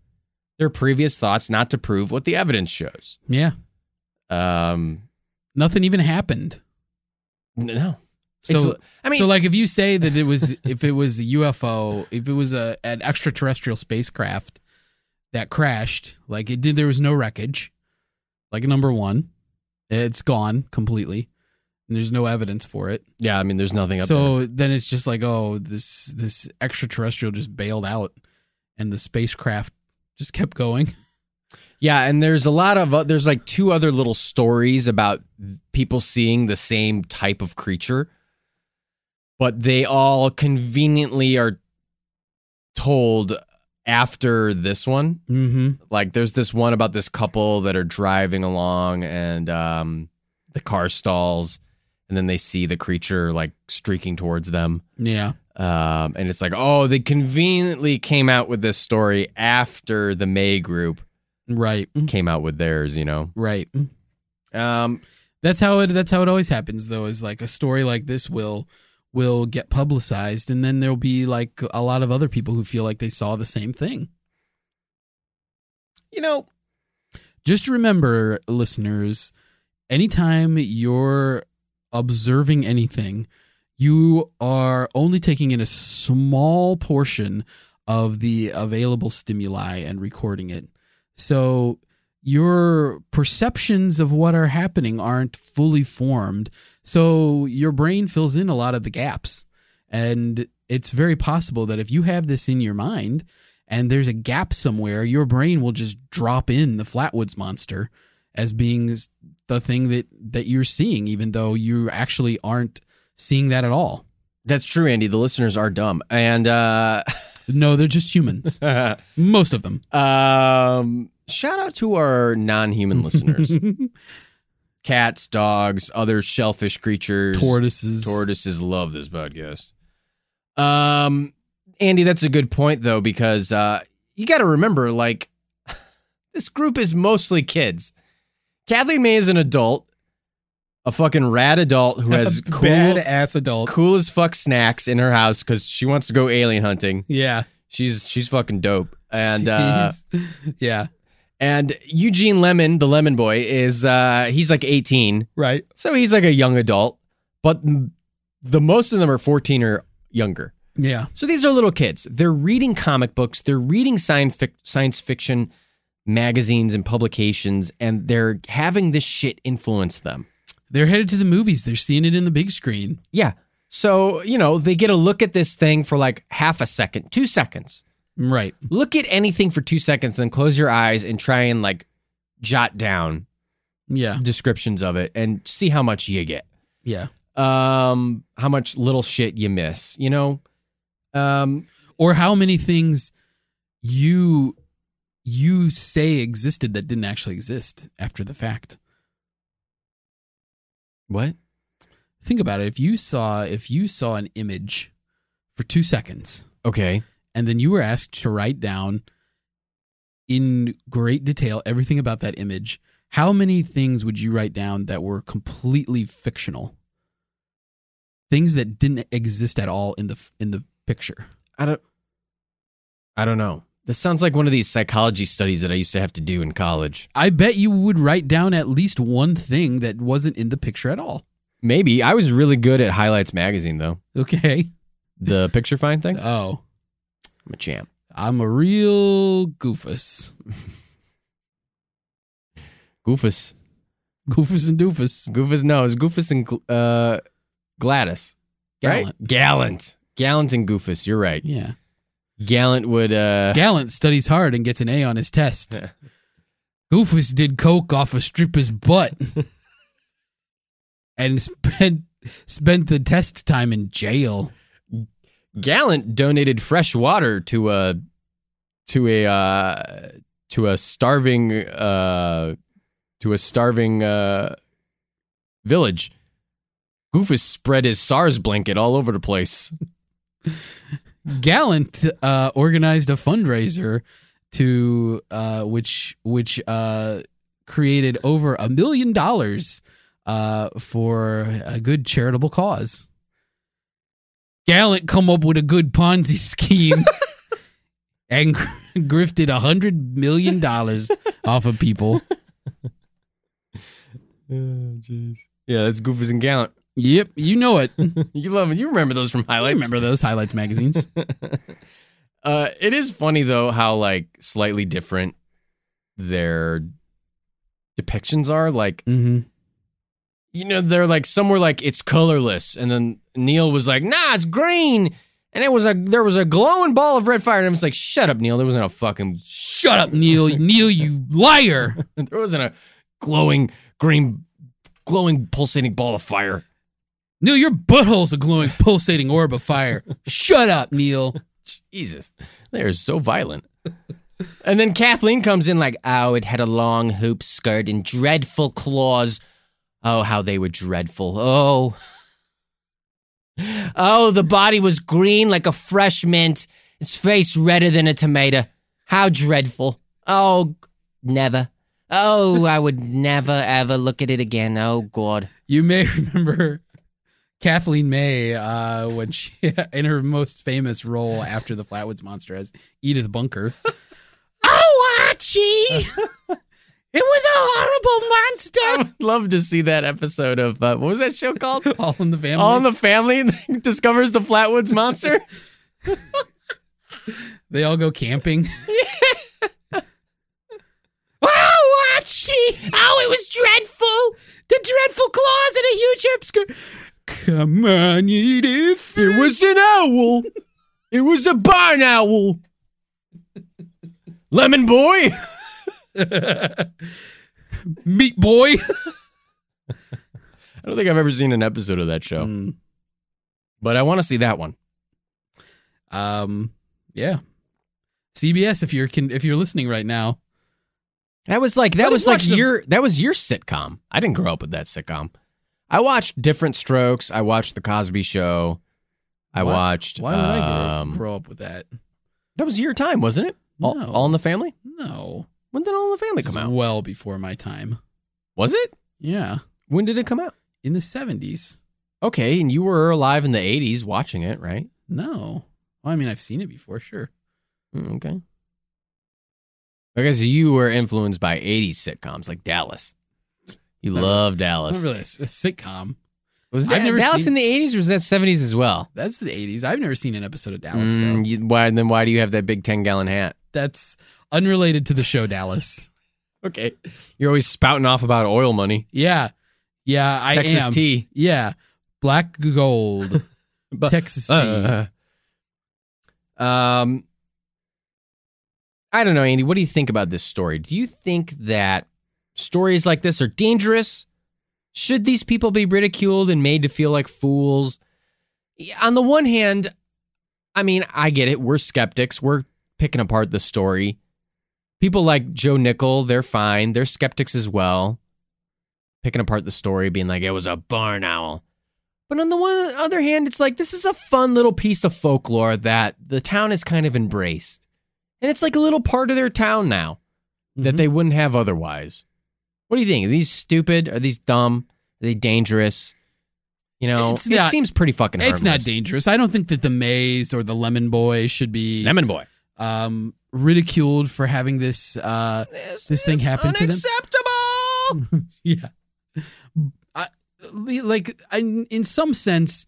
their previous thoughts, not to prove what the evidence shows. Yeah. Um, Nothing even happened. no. So It's- I mean, so like if you say that it was if it was a UFO, if it was a an extraterrestrial spacecraft that crashed, like it did there was no wreckage. Like number 1, it's gone completely. And there's no evidence for it. yeah, I mean, there's nothing up there. So then it's just like, oh, this this extraterrestrial just bailed out and the spacecraft just kept going. Yeah, and there's a lot of uh, there's like two other little stories about people seeing the same type of creature, but they all conveniently are told after this one. Mm-hmm. Like there's this one about this couple that are driving along and um the car stalls and then they see the creature like streaking towards them. Yeah. Um and it's like, "Oh, they conveniently came out with this story after the May group Right. came out with theirs, you know." Right. Um, That's how it that's how it always happens though, is like a story like this will will get publicized and then there'll be like a lot of other people who feel like they saw the same thing. you know, Just remember, listeners, anytime you're observing anything, you are only taking in a small portion of the available stimuli and recording it. So your perceptions of what are happening aren't fully formed. So your brain fills in a lot of the gaps. And it's very possible that if you have this in your mind and there's a gap somewhere, your brain will just drop in the Flatwoods monster as being the thing that that you're seeing, even though you actually aren't seeing that at all. That's true, Andy. The listeners are dumb, and uh, No, they're just humans. Most of them. um, shout out to our non-human listeners: cats, dogs, other shellfish creatures, Tortoises. Tortoises love this podcast. Um, Andy, that's a good point though, because uh, you got to remember, like, this group is mostly kids. Kathleen May is an adult, a fucking rad adult who has cool, Badass adult. cool as fuck snacks in her house because she wants to go alien hunting. Yeah. She's she's fucking dope. And uh, yeah. And Eugene Lemon, the Lemon Boy, is uh, he's like eighteen. Right. So he's like a young adult, but the most of them are 14 or younger. Yeah. So these are little kids. They're reading comic books, they're reading science, science fiction magazines and publications, and they're having this shit influence them. They're headed to the movies. They're seeing it in the big screen. Yeah. So, you know, they get a look at this thing for like half a second, two seconds. Right. Look at anything for two seconds, then close your eyes and try and like jot down Yeah. descriptions of it and see how much you get. Yeah. um how much little shit you miss you know um Or how many things you you say existed that didn't actually exist after the fact. what Think about it. If you saw if you saw an image for 2 seconds okay and then you were asked to write down in great detail everything about that image, how many things would you write down that were completely fictional? Things that didn't exist at all in the in the picture. i don't i don't know this sounds like one of these psychology studies that i used to have to do in college I bet you would write down at least one thing that wasn't in the picture at all. maybe i was really good at highlights magazine though Okay. the picture find thing Oh, i'm a champ I'm a real goofus. goofus Goofus and doofus. goofus no it's goofus and uh gladys Gallant. right gallant gallant and goofus you're right Yeah. gallant would uh Gallant studies hard and gets an A on his test. Goofus did coke off a stripper's butt and spent spent the test time in jail. Gallant donated fresh water to a to a uh, to a starving uh, to a starving uh, village. Goofus spread his SARS blanket all over the place. Gallant uh, organized a fundraiser to uh, which which uh, created over a million dollars uh, for a good charitable cause. Gallant come up with a good Ponzi scheme and gr- grifted a hundred million dollars off of people. jeez. Yeah, that's Goofus and Gallant. Yep, you know it. You love it. You remember those from highlights. remember those highlights magazines? uh, it is funny though how like slightly different their depictions are. Like hmm you know, they're like somewhere like it's colorless, and then Neil was like, "Nah, it's green," and it was a there was a glowing ball of red fire, and I was like, "Shut up, Neil! There wasn't a fucking Shut up, Neil. Neil, you liar. there wasn't a glowing green, glowing pulsating ball of fire." Neil, your butthole's a glowing, pulsating orb of fire. Shut up, Neil. Jesus, they're so violent. And then Kathleen comes in like, "Oh, it had a long hoop skirt and dreadful claws. Oh, how they were dreadful. Oh." Oh, the body was green like a fresh mint. Its face redder than a tomato. How dreadful. Oh, never. Oh, I would never ever look at it again. Oh, God. You may remember Kathleen May uh, when she, in her most famous role after the Flatwoods Monster as Edith Bunker. oh, Archie! It was a horrible monster. I would love to see that episode of, uh, what was that show called? All in the family. All in the Family discovers the Flatwoods Monster. they all go camping. oh, Archie! Oh, it was dreadful. The dreadful claws and a huge hip skirt. Come on, Edith. It was an owl. It was a barn owl. Lemon boy. Meat boy. I don't think I've ever seen an episode of that show, Mm, but I want to see that one. um, yeah. CBS, if you're if you're listening right now, That was like that was like watch the- your that was your sitcom. I didn't grow up with that sitcom. I watched Diff'rent Strokes. I watched The Cosby Show. I Why- watched. why would I um, grow, grow up with that? That was your time, wasn't it? All, No. All in the Family. No, When did All in the Family come out? well before my time. Was it? Yeah, When did it come out? in the seventies. Okay, and you were alive in the '80s watching it, right? No, well, I mean I've seen it before, sure. Mm, Okay. I guess you were influenced by '80s sitcoms like Dallas. You love Dallas. Not really a, sitcom. Was I've that Dallas seen- in the '80s? Or was that '70s as well? That's the eighties. I've never seen an episode of Dallas Mm, you- why then? Why do you have that big ten gallon hat? That's unrelated to the show Dallas. Okay, you're always spouting off about oil money, Yeah, yeah, I Texas am. tea, Yeah, black gold, but Texas tea. uh, um, I don't know, Andy. What do you think about this story? Do you think that stories like this are dangerous? Should these people be ridiculed and made to feel like fools? On the one hand, I mean, I get it. We're skeptics. We're picking apart the story. People like Joe Nickell, they're fine. They're skeptics as well. Picking apart the story, being like, it was a barn owl. But on the one other hand, it's like this is a fun little piece of folklore that the town has kind of embraced. And it's like a little part of their town now that Mhm. they wouldn't have otherwise. What do you think? Are these stupid? Are these dumb? Are they dangerous? You know, It's it not- seems pretty fucking harmless. It's not dangerous. I don't think that the Mays or the Lemon Boy should be Lemon Boy. Um, ridiculed for having this. Uh, This thing happen to them? Unacceptable. yeah, I, like I, in some sense,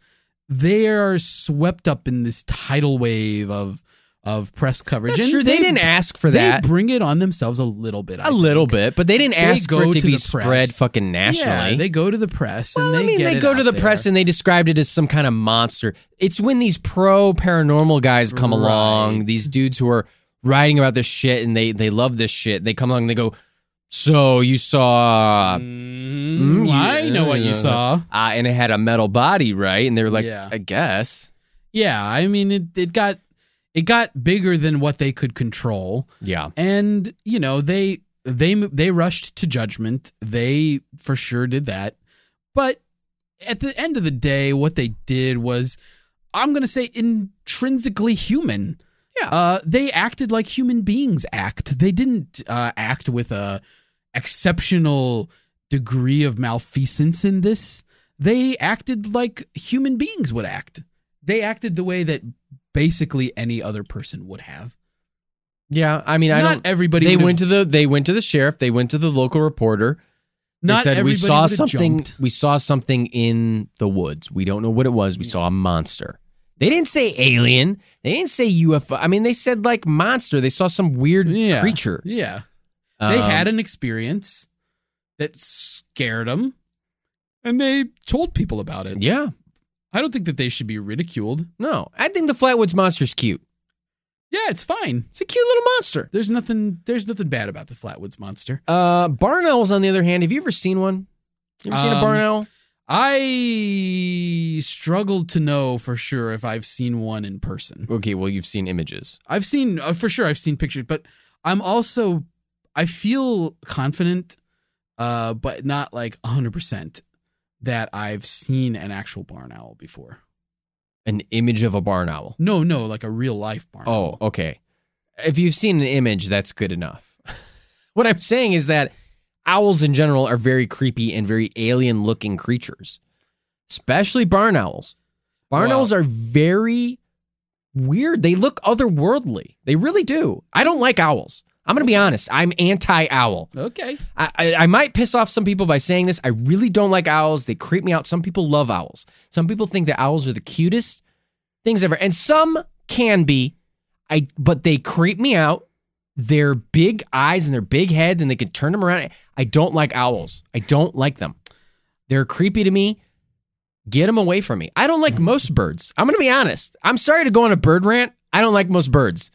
they are swept up in this tidal wave of of press coverage. That's and true. They, didn't ask for that. they bring it on themselves a little bit. I a little think. bit, but they didn't They ask for it to, to be spread fucking nationally. Yeah, they go to the press and Well, they I mean, they it go to the there. press and they described it as some kind of monster. It's when these pro paranormal guys come along, these dudes who are writing about this shit and they they love this shit. They come along and they go, "So you saw?" Mm, Mm, I know what you saw. Uh, and it had a metal body, right? And they were like, Yeah. "I guess." Yeah, I mean it. It got it got bigger than what they could control. Yeah, and you know they they they rushed to judgment. They for sure did that. But at the end of the day what they did was i'm going to say intrinsically human. Yeah. uh they acted like human beings act. They didn't uh act with a exceptional degree of malfeasance in this. They acted like human beings would act. They acted the way that basically any other person would have yeah. I mean, I not don't. everybody They went to the they went to the sheriff. They went to the local reporter. They Not said we saw something. jumped. We saw something in the woods. We don't know what it was. We saw a monster. They didn't say alien. They didn't say UFO. I mean, they said like monster. They saw some weird Yeah. creature. Yeah. They Um, had an experience that scared them and they told people about it. Yeah. I don't think that they should be ridiculed. No, I think the Flatwoods monster's cute. Yeah, it's fine. It's a cute little monster. There's nothing there's nothing bad about the Flatwoods monster. Uh, barn owls, on the other hand, have you ever seen one? You ever seen a Um, barn owl? I struggled to know for sure if I've seen one in person. Okay, well, you've seen images. I've seen uh, for sure I've seen pictures, but I'm also I feel confident uh but not like 100% that I've seen an actual barn owl before. An image of a barn owl. No, no, like a real life barn owl. Oh, owl. okay. If you've seen an image, that's good enough. what I'm saying is that owls in general are very creepy and very alien looking creatures, especially barn owls. Barn owls are very weird. They look otherworldly. They really do. I don't like owls. I'm going to be honest. I'm anti owl. Okay. I, I, I might piss off some people by saying this. I really don't like owls. They creep me out. Some people love owls. Some people think that owls are the cutest things ever, and some can be. I but they creep me out. Their big eyes and their big heads, and they can turn them around. I don't like owls. I don't like them. They're creepy to me. Get them away from me. I don't like most birds. I'm going to be honest. I'm sorry to go on a bird rant. I don't like most birds.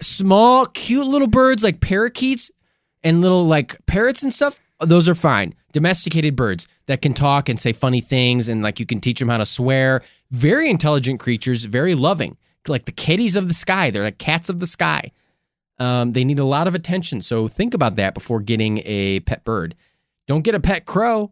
Small, cute little birds like parakeets and little like parrots and stuff, those are fine. domesticated birds that can talk and say funny things and like you can teach them how to swear. Very intelligent creatures, very loving, like the kitties of the sky. They're like cats of the sky. Um, they need a lot of attention. So think about that before getting a pet bird. Don't get a pet crow.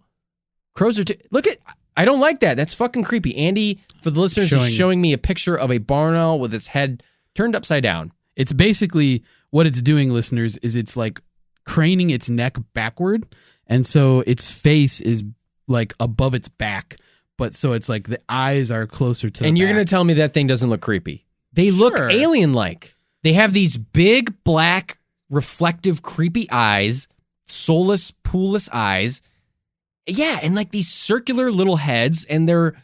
Crows are. T- Look at. I don't like that. That's fucking creepy. Andy, for the listeners, Showing- is showing me a picture of a barn owl with its head turned upside down. It's basically what it's doing, listeners, is it's like craning its neck backward. And so its face is like above its back. But so it's like the eyes are closer to the and you're going to tell me that thing doesn't look creepy. They look Sure. alien like. They have these big, black, reflective, creepy eyes, soulless, poolless eyes. Yeah, and like these circular little heads, and they're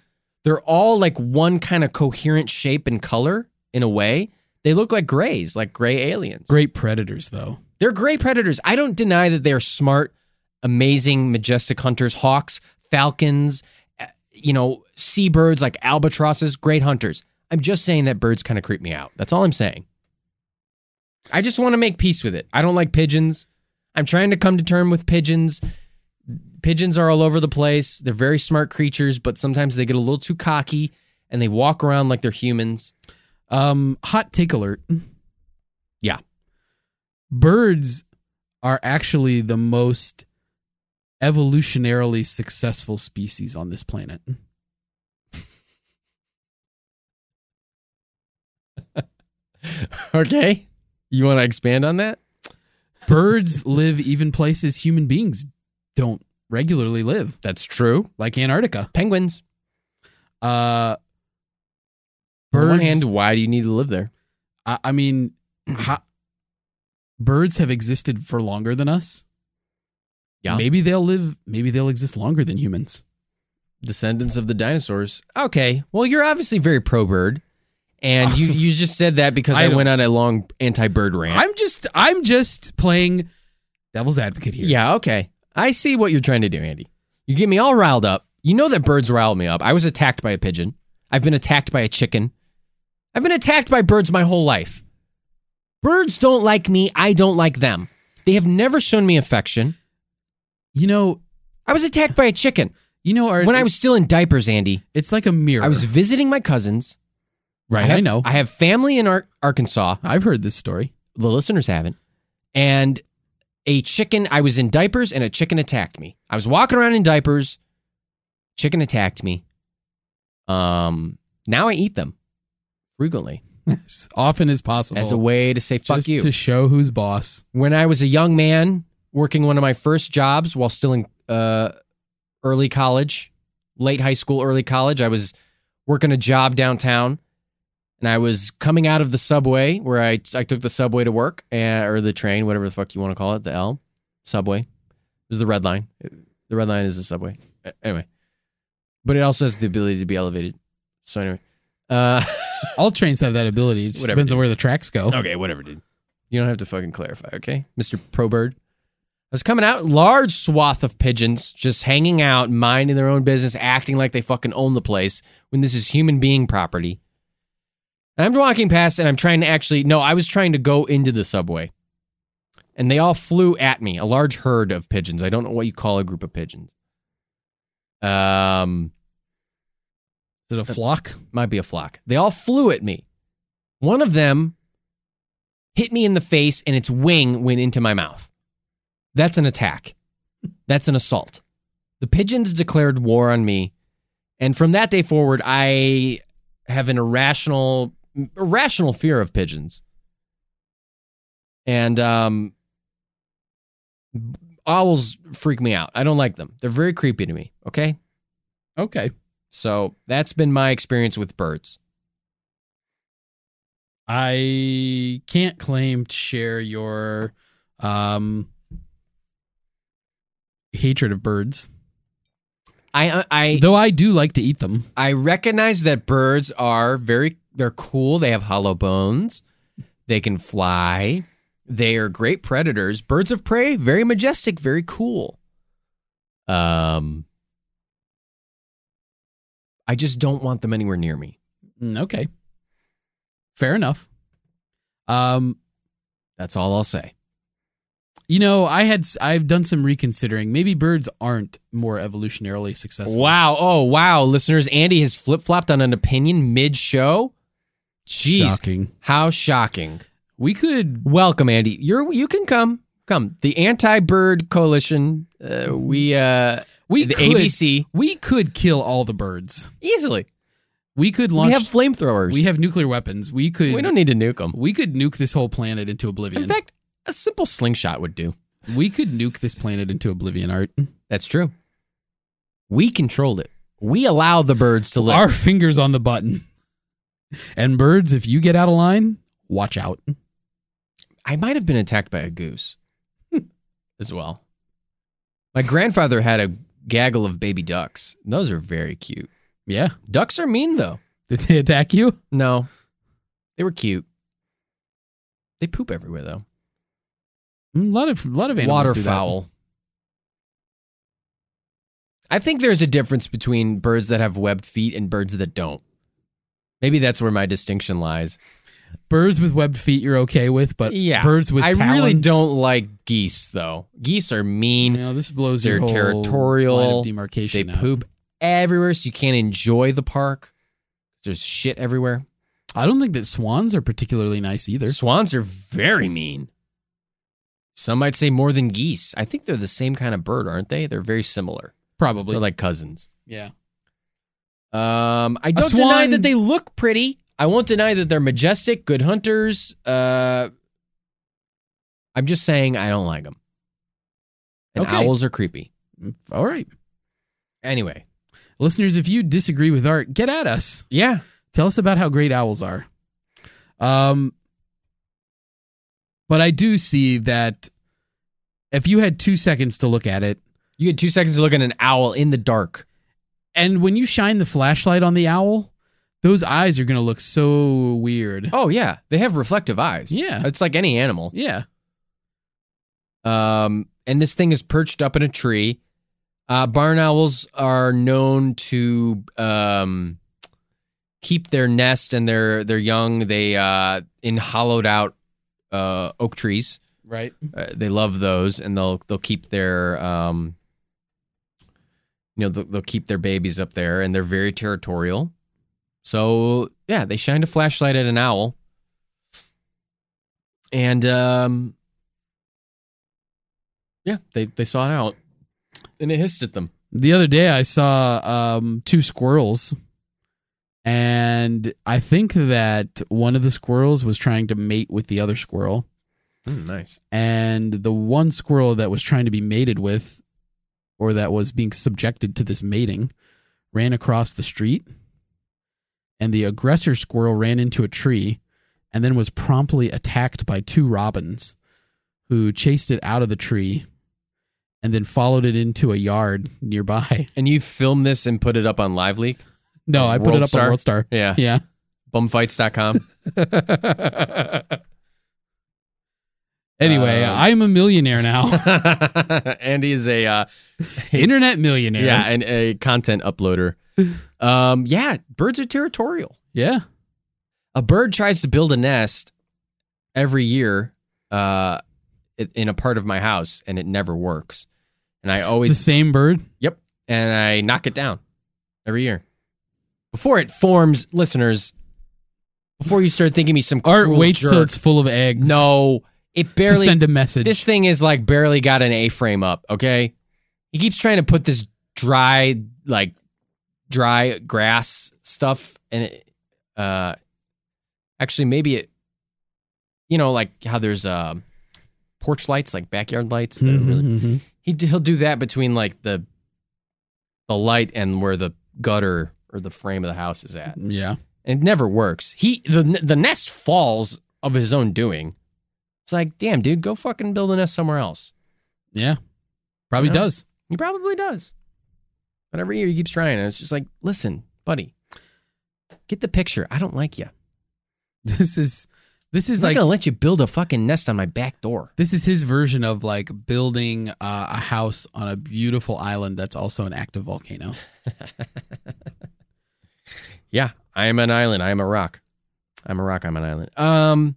they're all like one kind of coherent shape and color in a way. They look like grays, like gray aliens. Great predators, though. They're gray predators. I don't deny that they're smart, amazing, majestic hunters, hawks, falcons, uh, you know, seabirds like albatrosses, great hunters. I'm just saying that birds kind of creep me out. That's all I'm saying. I just want to make peace with it. I don't like pigeons. I'm trying to come to term with pigeons. Pigeons are all over the place. They're very smart creatures, but sometimes they get a little too cocky and they walk around like they're humans. Um, hot take alert. Yeah. Birds are actually the most evolutionarily successful species on this planet. Okay. You want to expand on that? Birds live even places human beings don't regularly live, That's true. like Antarctica. Penguins. Uh, On one hand, why do you need to live there? I, I mean, mm. ho- birds have existed for longer than us. Yeah. Maybe they'll live. Maybe they'll exist longer than humans. Descendants of the dinosaurs. Okay. Well, you're obviously very pro bird. And you, you just said that because I I, went on a long anti bird rant. I'm just. I'm just playing devil's advocate here. yeah, okay. I see what you're trying to do, Andy. You get me all riled up. You know that birds rile me up. I was attacked by a pigeon. I've been attacked by a chicken. I've been attacked by birds my whole life. Birds don't like me. I don't like them. They have never shown me affection. You know. I was attacked by a chicken You know. Our, when I was still in diapers, Andy. It's like a mirror. I was visiting my cousins. right. I, I, know. I have family in Ar- Arkansas. I've heard this story. The listeners haven't. And a chicken, I was in diapers and a chicken attacked me. I was walking around in diapers. Chicken attacked me. Um, now I eat them frequently as often as possible as a way to say fuck just you. to show who's boss. when I was a young man working one of my first jobs while still in uh, early college, late high school, early college, I was working a job downtown and I was coming out of the subway where I, I took the subway to work uh, or the train, whatever the fuck you want to call it, the L, subway. It was the red line. The red line is the subway. Anyway, but it also has the ability to be elevated. So anyway, uh, All trains have that ability. It just Whatever, depends on dude. where the tracks go. Okay, whatever, dude. You don't have to fucking clarify, okay? Mr. Probird. I was coming out, large swath of pigeons just hanging out, minding their own business, acting like they fucking own the place when this is human being property. And I'm walking past and I'm trying to actually, no, I was trying to go into the subway. And they all flew at me, a large herd of pigeons. I don't know what you call a group of pigeons. Um, Is it a flock? might be a flock. They all flew at me. One of them hit me in the face and its wing went into my mouth. That's an attack. That's an assault. The pigeons declared war on me. And from that day forward, I have an irrational irrational fear of pigeons. And um owls freak me out. I don't like them. They're very creepy to me, okay? Okay. So that's been my experience with birds. I can't claim to share your um hatred of birds. I I Though I do like to eat them. I recognize that birds are very they're cool. They have hollow bones. They can fly. They are great predators. Birds of prey, very majestic, very cool. Um I just don't want them anywhere near me. Mm, Okay. Fair enough. Um That's all I'll say. You know, I had I've done some reconsidering. Maybe birds aren't more evolutionarily successful. Wow. Oh, wow. Listeners, Andy has flip flopped on an opinion mid show. Jeez. Shocking. How shocking. We could Welcome, Andy. You're you can come. Come. The anti-bird coalition. Uh, we uh we the could ABC we could kill all the birds. easily. We could launch we have flamethrowers. we have nuclear weapons. We could we don't need to nuke them. we could nuke this whole planet into oblivion. In fact, a simple slingshot would do. we could nuke this planet into oblivion, Art. That's true. We controlled it. We allow the birds to live. Our fingers on the button. And birds, if you get out of line, watch out. I might have been attacked by a goose as well. My grandfather had a gaggle of baby ducks. Those are very cute. Yeah. Ducks are mean though. Did they attack you? No, they were cute. They poop everywhere though. Mm, A lot of a lot of animals do that. Waterfowl. I think there's a difference between birds that have webbed feet and birds that don't. Maybe that's where my distinction lies. Birds with webbed feet you're okay with, but Yeah, birds with I talons, really don't like geese though. Geese are mean. You know, this blows They're your whole territorial. line of They demarcation. out. poop everywhere, so you can't enjoy the park. There's shit everywhere. I don't think that swans are particularly nice either. Swans are very mean. Some might say more than geese. I think they're the same kind of bird, aren't they? They're very similar. Probably. They're like cousins. yeah. Um, I don't deny that they look pretty. I won't deny that they're majestic, good hunters. Uh, I'm just saying I don't like them. And Okay. owls are creepy. All right. Anyway, Listeners, if you disagree with Art, get at us. yeah. Tell us about how great owls are. Um, but I do see that if you had two seconds to look at it, You had two seconds to look at an owl in the dark. and when you shine the flashlight on the owl, those eyes are going to look so weird. Oh yeah, they have reflective eyes. Yeah. it's like any animal. Yeah. Um, and this thing is perched up in a tree. Uh, barn owls are known to um, keep their nest and their their young they uh, in hollowed out uh, oak trees. Right. Uh, they love those, and they'll they'll keep their um, you know they'll, they'll keep their babies up there, and they're very territorial. So yeah, they shined a flashlight at an owl, and um, yeah, they they saw it out, and it hissed at them. The other day I saw um, two squirrels, and I think that one of the squirrels was trying to mate with the other squirrel. Mm, nice. and the one squirrel that was trying to be mated with or that was being subjected to this mating ran across the street and the aggressor squirrel ran into a tree and then was promptly attacked by two robins who chased it out of the tree and then followed it into a yard nearby. And you filmed this and put it up on Live Leak? No, I put World it up Star? on World Star. Yeah. Yeah. Bumfights.com. Anyway, Um, I'm a millionaire now. Andy is a uh, Internet millionaire. yeah, and a content uploader. Um, yeah, birds are territorial. Yeah. A bird tries to build a nest every year uh, in a part of my house, and it never works. And I always The same bird. Yep. And I knock it down every year. Before it forms, listeners, before you start thinking me some Art waits till it's full of eggs. No, it barely send a message. this thing is like barely got an A frame up, okay? He keeps trying to put this dry like dry grass stuff and it uh actually maybe it you know like how there's um porch lights like backyard lights that are Mhm, really mhm. he he'll do that between like the the light and where the gutter or the frame of the house is at. Yeah. And it never works. He the the nest falls of his own doing. It's like, damn, dude, go fucking build a nest somewhere else. Yeah. Probably Yeah. does. He probably does. But every year he keeps trying, and it's just like, listen, buddy, get the picture. I don't like you. This is this is like, I'm not like gonna let you build a fucking nest on my back door. this is his version of like building uh, a house on a beautiful island that's also an active volcano. Yeah, I am an island. I am a rock. I'm a rock. I'm an island. Um.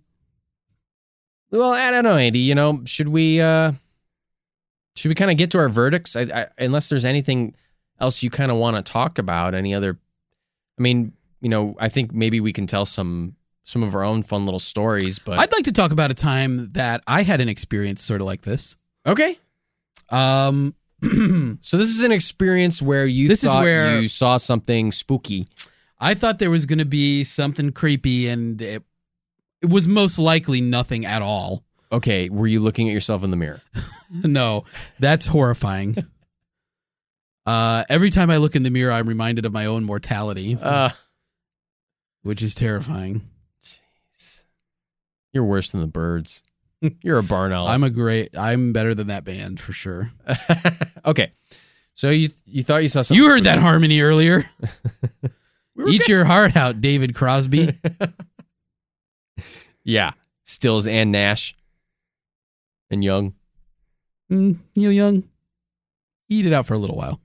Well, I don't know, Andy. You know, should we? uh should we kind of get to our verdicts? I, I, unless there's anything else you kind of want to talk about, any other? I mean, you know, I think maybe we can tell some some of our own fun little stories. But I'd like to talk about a time that I had an experience sort of like this. okay, Um, so this is an experience where you This is where- you saw something spooky. I thought there was going to be something creepy, and it, it was most likely nothing at all. Okay, were you looking at yourself in the mirror? no, that's horrifying. Uh, every time I look in the mirror, I'm reminded of my own mortality, Uh, which is terrifying. you're worse than the birds. You're a barn owl. I'm a great. I'm better than that band for sure. okay, so you you thought you saw something? You heard that harmony earlier. We were Eat your heart out, David Crosby. Yeah, Stills and Nash and Young. mm, Neil Young, eat it out for a little while.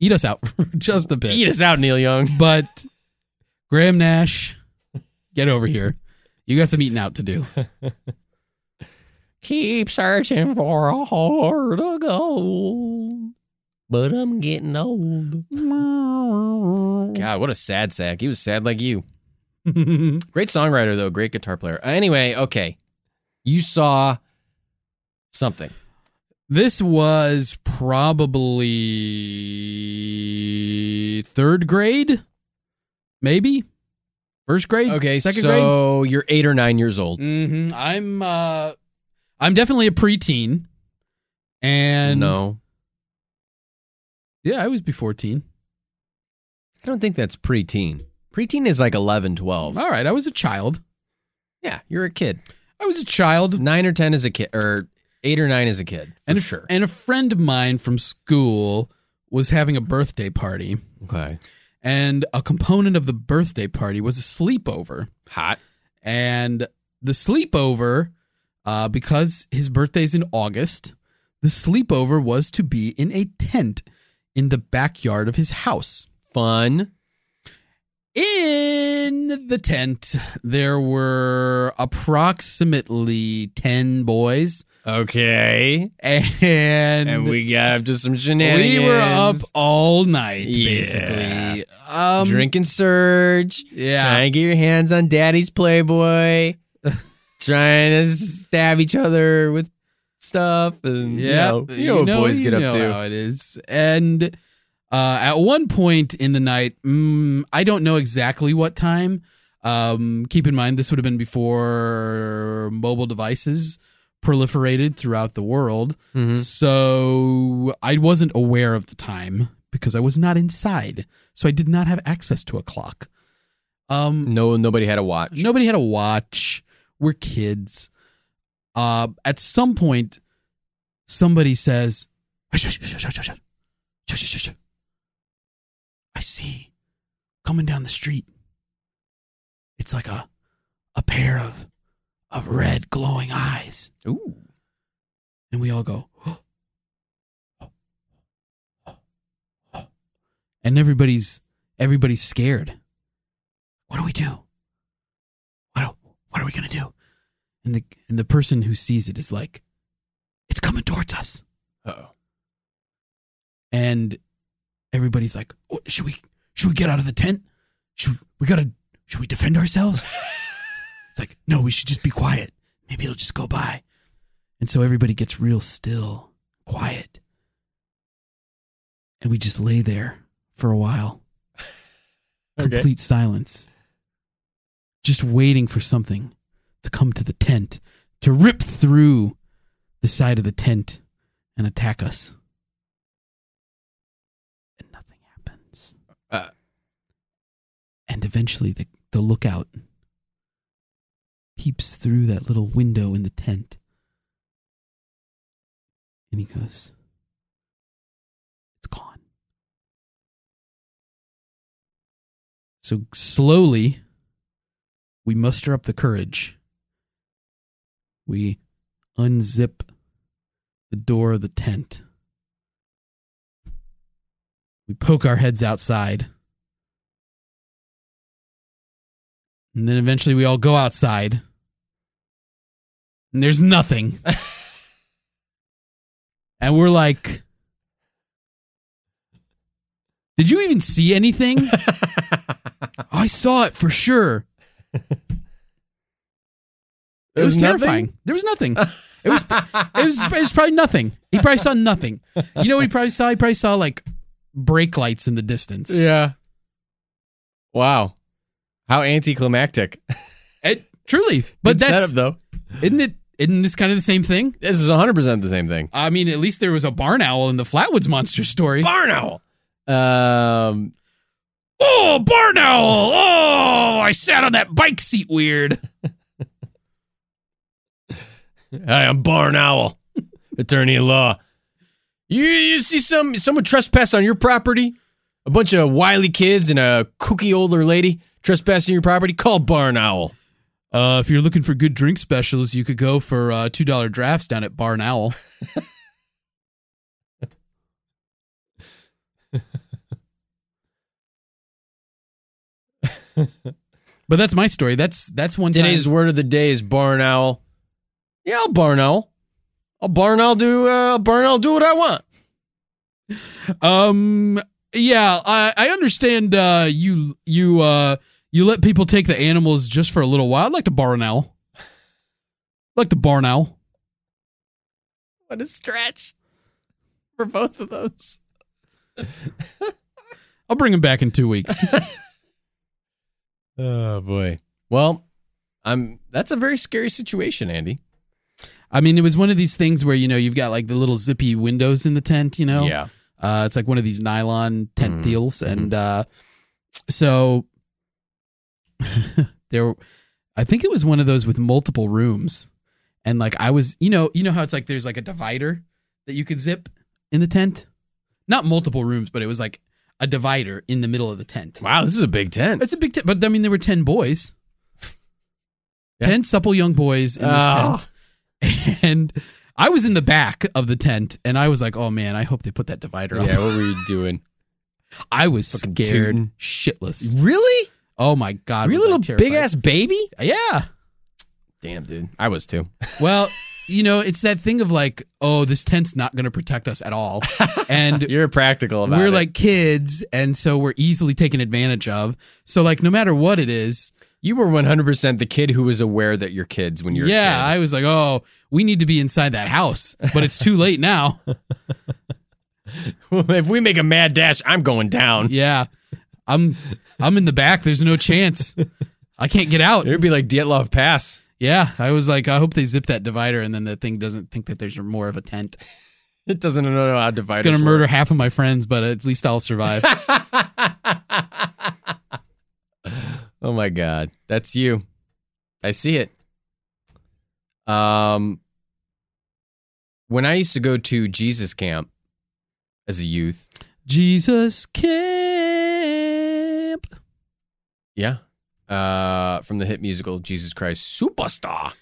Eat us out for just a bit. Eat us out, Neil Young. But Graham Nash, get over here. You got some eating out to do. Keep searching for a heart of gold, but I'm getting old. God, what a sad sack. He was sad like you. Great songwriter though, great guitar player. Anyway, okay, you saw something. This was probably third grade, maybe first grade. Okay, second grade. so you're eight or nine years old. hmm I'm uh, I'm definitely a preteen, and no, yeah, I was before teen. I don't think that's preteen. Preteen is like 11, 12. All right, I was a child. Yeah, you're a kid. I was a child, Nine or ten is a kid, or eight or nine as a kid. For and a, sure. and a friend of mine from school was having a birthday party, Okay. and a component of the birthday party was a sleepover. Hot. And the sleepover, uh, because his birthday's in August, the sleepover was to be in a tent in the backyard of his house. Fun. In the tent, there were approximately 10 boys. Okay. And, And we got up to some shenanigans. we were up all night, Yeah. basically. Um, drinking surge. Yeah. Trying to get your hands on daddy's Playboy. trying to stab each other with stuff. And, Yeah, you know, you know what boys you get know up to. How it is, and uh, at one point in the night, mm, I don't know exactly what time. Um, keep in mind, this would have been before mobile devices proliferated throughout the world, Mhm. so I wasn't aware of the time because I was not inside, so I did not have access to a clock. Um, No, nobody had a watch. Nobody had a watch. We're kids. Uh, at some point, somebody says, I see coming down the street. It's like a a pair of of red glowing eyes. Ooh. And we all go, and everybody's everybody's scared. What do we do? What what are we gonna do? And the and the person who sees it is like, it's coming towards us. Uh-oh. And everybody's like, "Oh, should we should we get out of the tent? Should we, we gotta should we defend ourselves? it's like, no, we should just be quiet. Maybe it'll just go by. And so everybody gets real still, quiet. And we just lay there for a while. Okay. Complete silence. Just waiting for something to come to the tent, to rip through the side of the tent and attack us. And nothing happens. Uh. And eventually the, the lookout peeps through that little window in the tent. And he goes, It's gone. So slowly, we muster up the courage. We unzip the door of the tent. We poke our heads outside. And then eventually we all go outside. And there's nothing. and we're like, "Did you even see anything?" I saw it for sure. It was, nothing? terrifying. There was nothing. It was it was it was probably nothing. He probably saw nothing. You know what he probably saw? He probably saw like brake lights in the distance. Yeah. Wow. How anticlimactic. It, truly, but Good that's setup, though. isn't it? Isn't this kind of the same thing? This is 100% the same thing. I mean, at least there was a barn owl in the Flatwoods monster story. Barn owl. Um, Oh, barn owl! Oh, I sat on that bike seat weird. Hi, I'm Barn Owl, attorney at law. You you see some someone trespass on your property? A bunch of wily kids and a kooky older lady trespassing your property? Call Barn Owl. Uh, if you're looking for good drink specials, you could go for uh, two dollar drafts down at Barn Owl. but that's my story. That's that's one time. Today's word of the day is Barn Owl. Yeah, I'll Barn Owl. I'll Barn Owl do uh, Barn Owl do what I want. Um. Yeah, I I understand. Uh, you you uh you let people take the animals just for a little while. I'd like to barn owl. I'd like to barn owl. What a stretch for both of those. I'll bring him back in two weeks. Oh boy. Well, I'm. That's a very scary situation, Andy. I mean, it was one of these things where you know you've got like the little zippy windows in the tent. You know, Yeah. uh, it's like one of these nylon tent Mhm. deals, and uh, so there, I think it was one of those with multiple rooms, and like I was, you know, you know how it's like there's like a divider that you could zip in the tent, not multiple rooms, but it was like a divider in the middle of the tent. Wow, this is a big tent. It's a big tent, but I mean there were ten boys, Yeah. ten supple young boys in this Oh. tent, and I was in the back of the tent, and I was like, "Oh man, I hope they put that divider up." Yeah, what were you doing? I was Fucking scared tootin'. shitless. really? Oh my god, Were you a little big ass baby? Yeah. Damn, dude. I was too. Well, you know, it's that thing of like, oh, this tent's not going to protect us at all, and You're practical about we're it. like kids, and so we're easily taken advantage of. So like, no matter what it is, you were 100% the kid who was aware that you're kids when you're yeah, i was like, oh, we need to be inside that house, but it's too late now. if we make a mad dash, I'm going down. Yeah, I'm I'm in the back. There's no chance. I can't get out. It would be like Dyatlov Pass. Yeah, I was like, I hope they zip that divider, and then the thing doesn't think that there's more of a tent. It doesn't know how dividers It's gonna work. murder half of my friends, but at least I'll survive. oh my god, that's you. I see it. Um, when I used to go to Jesus camp as a youth, Jesus camp. Yeah, uh, from the hit musical Jesus Christ Superstar.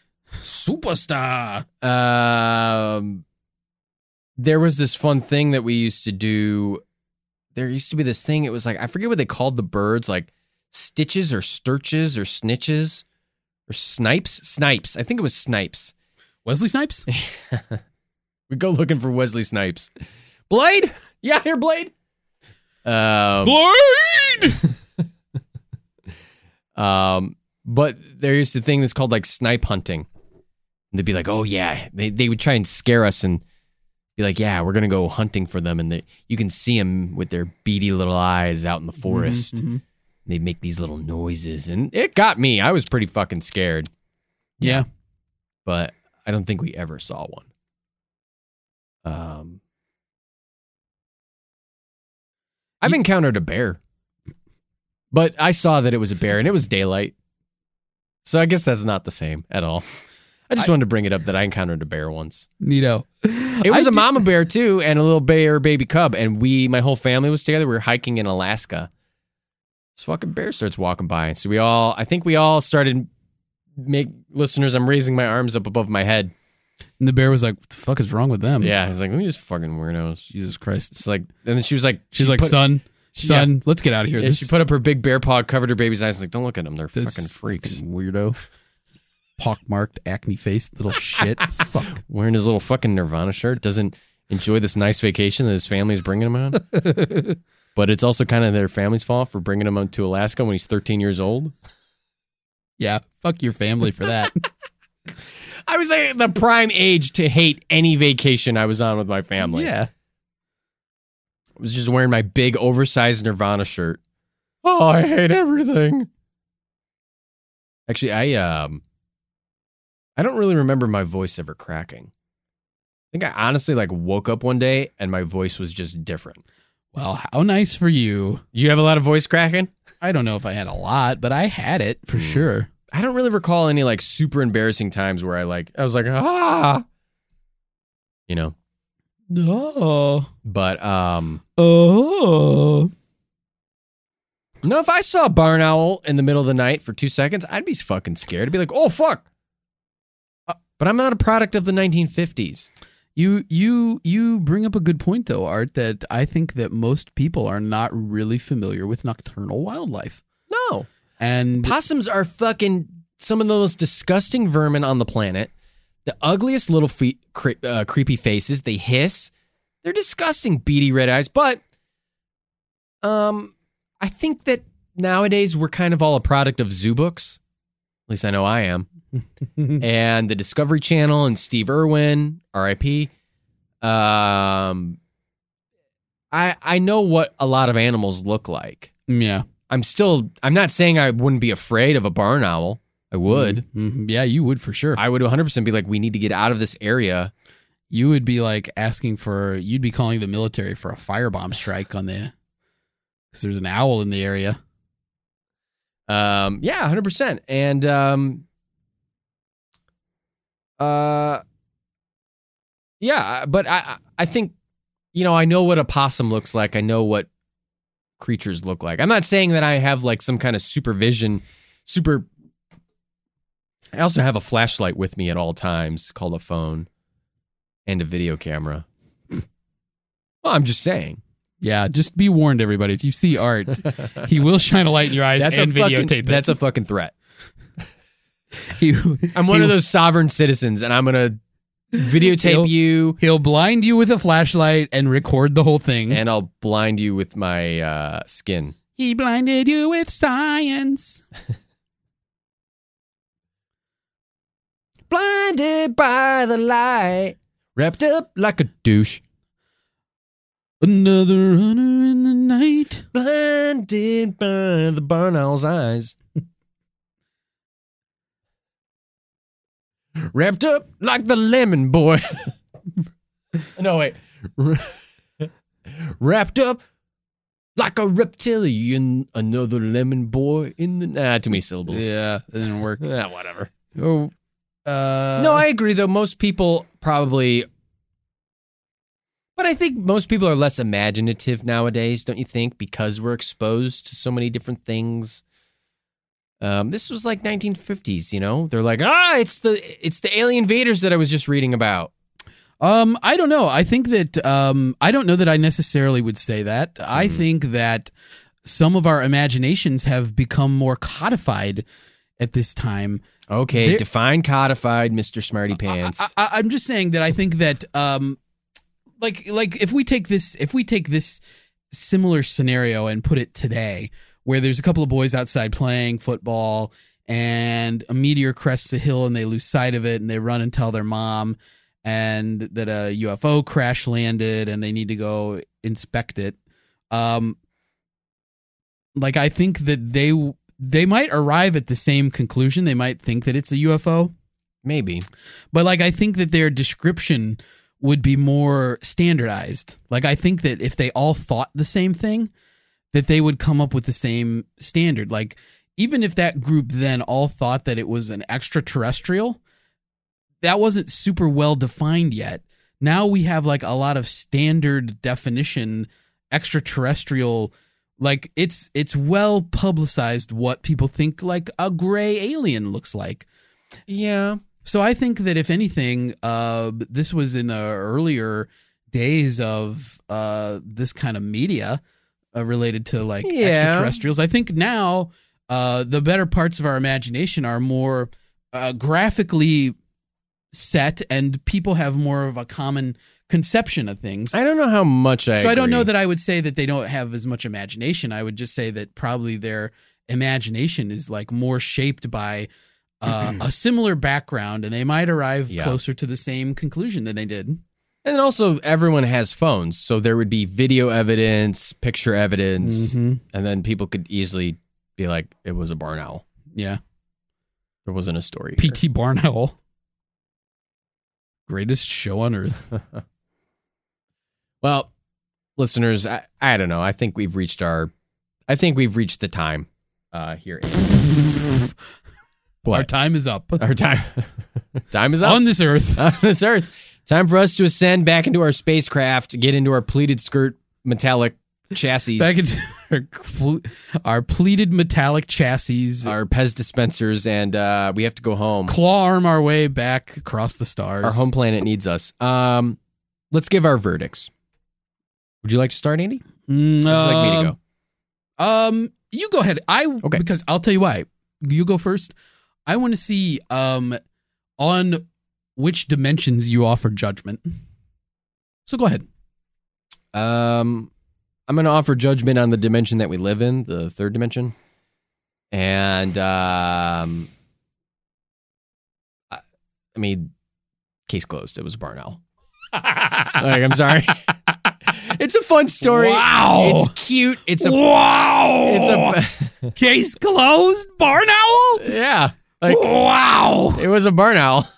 Superstar. Um, there was this fun thing that we used to do. There used to be this thing. It was like I forget what they called the birds, like stitches or sturches or snitches or snipes. Snipes. I think it was snipes. Wesley Snipes? We go looking for Wesley Snipes. Blade, yeah, here, Blade. Um, Blade! Um, but there's used to thing that's called like snipe hunting. And they'd be like, "Oh yeah," they they would try and scare us and be like, "Yeah, we're gonna go hunting for them." And they, you can see them with their beady little eyes out in the forest. Mhm, mhm. They make these little noises, and it got me. I was pretty fucking scared, Yeah. but I don't think we ever saw one. Um, I've encountered a bear, but I saw that it was a bear, and it was daylight. So I guess that's not the same at all. I just I- wanted to bring it up that I encountered a bear once. Neato. It was a a mama bear too, and a little bear baby cub, and we, my whole family was together. We were hiking in Alaska. This fucking bear starts walking by, so we all, I think we all started make listeners. I'm raising my arms up above my head. And the bear was like, what the fuck is wrong with them? Yeah, he's like, "Look at these fucking weirdos." Jesus Christ. It's like, and then she was like, She's she like, put, son, she- uh, son, let's get out of here. yeah, this, she put up her big bear paw, covered her baby's eyes. Like, don't look at them; they're this fucking freaks. fucking weirdo. Pockmarked, acne faced little shit. Fuck. Wearing his little fucking Nirvana shirt doesn't. enjoy this nice vacation that his family is bringing him on. but it's also kind of their family's fault for bringing him on to Alaska when he's 13 years old. Yeah, fuck your family for that. I was like the prime age to hate any vacation I was on with my family. yeah. I was just wearing my big oversized Nirvana shirt. Oh, I hate everything. Actually, I um I don't really remember my voice ever cracking. I think I honestly like woke up one day and my voice was just different. Well, how nice for you. You have a lot of voice cracking? I don't know if I had a lot, but I had it for Hmm. sure. I don't really recall any like super embarrassing times where I like I was like ah you know. Oh. But um Oh. no, if I saw a barn owl in the middle of the night for two seconds, I'd be fucking scared. I'd be like, oh fuck. Uh, But I'm not a product of the 1950s. You you you bring up a good point though, Art, that I think that most people are not really familiar with nocturnal wildlife. No. And Possums are fucking some of the most disgusting vermin on the planet. The ugliest little fe- cre- uh, creepy faces. They hiss. They're disgusting, beady red eyes. But um, I think that nowadays we're kind of all a product of zoo books. At least I know I am. and the Discovery Channel and Steve Irwin, R.I.P. Um, I I know what a lot of animals look like. yeah. I'm still I'm not saying I wouldn't be afraid of a barn owl. I would. Mhm. Yeah, you would for sure. I would 100% be like we need to get out of this area. you would be like asking for you'd be calling the military for a firebomb strike on the because there's an owl in the area. Um yeah, 100%. And um uh yeah, but I- I think you know, I know what a possum looks like. I know what creatures look like. I'm not saying that I have like some kind of supervision super I also have a flashlight with me at all times called a phone and a video camera. Well, I'm just saying. Yeah, just be warned, everybody. If you see Art, he will shine a light in your eyes That's and a fucking, videotape it. That's a fucking threat. He- I'm one he- of those sovereign citizens, and I'm gonna videotape He'll- you, He'll blind you with a flashlight and record the whole thing. and I'll blind you with my uh, skin. he blinded you with science. Blinded by the light, wrapped up like a douche. Another runner in the night. Blinded by the barn owl's eyes. Wrapped up like the lemon boy. no, wait. Wrapped up like a reptilian. Another lemon boy in the. Nah, too many syllables. Yeah, it didn't work. Ah, whatever. Oh, uh, no, I agree, though. Most people probably. But I think most people are less imaginative nowadays, don't you think? Because we're exposed to so many different things. Um, this was like 1950s, you know. They're like, ah, it's the it's the alien invaders that I was just reading about. Um, I don't know. I think that um, I don't know that I necessarily would say that. I Hmm. think that some of our imaginations have become more codified at this time. Okay, There- define codified, Mister Smarty Pants. I, I'm just saying that I think that um, like like if we take this if we take this similar scenario and put it today, where there's a couple of boys outside playing football and a meteor crests a hill and they lose sight of it and they run and tell their mom and that a UFO crash landed and they need to go inspect it. Um, like I think that they they might arrive at the same conclusion. They might think that it's a UFO, Maybe. but like I think that their description would be more standardized. Like I think that if they all thought the same thing, that they would come up with the same standard. Like even if that group then all thought that it was an extraterrestrial, that wasn't super well defined yet. Now we have like a lot of standard definition extraterrestrial like it's it's well publicized what people think like a gray alien looks like. Yeah. So I think that if anything, uh, this was in the earlier days of uh, this kind of media uh, related to like Yeah. extraterrestrials. I think now uh, the better parts of our imagination are more uh, graphically set, and people have more of a common conception of things. I don't know how much I. so I don't know that I would say that they don't have as much imagination. I would just say that probably their imagination is like more shaped by uh, a similar background, and they might arrive Yeah. closer to the same conclusion than they did. And then also, everyone has phones, so there would be video evidence, picture evidence, Mhm. and then people could easily be like, "It was a barn owl. Yeah, There wasn't a story." P.T. Barn Owl, greatest show on earth. Well, listeners, I, I don't know. I think we've reached our. I think we've reached the time uh, here. Our time is up our time? time is up on this earth. on this earth. Time for us to ascend back into our spacecraft, get into our pleated skirt metallic chassis, Back into our, our pleated metallic chassis, our Pez dispensers, and uh, we have to go home. claw arm our way back across the stars. Our home planet needs us. Um, let's give our verdicts. Would you like to start, Andy? Mm, Would you like me to um, go? Um, you go ahead. I Okay. because I'll tell you why. You go first. I want to see um on which dimensions you offer judgment. So go ahead. Um, I'm going to offer judgment on the dimension that we live in, the third dimension, and um, I, I mean, case closed. It was Barnell. Like, I'm sorry. it's a fun story. Wow. It's cute. It's a. wow. It's a. case closed. Barn owl. yeah. Like wow. it was a barn owl.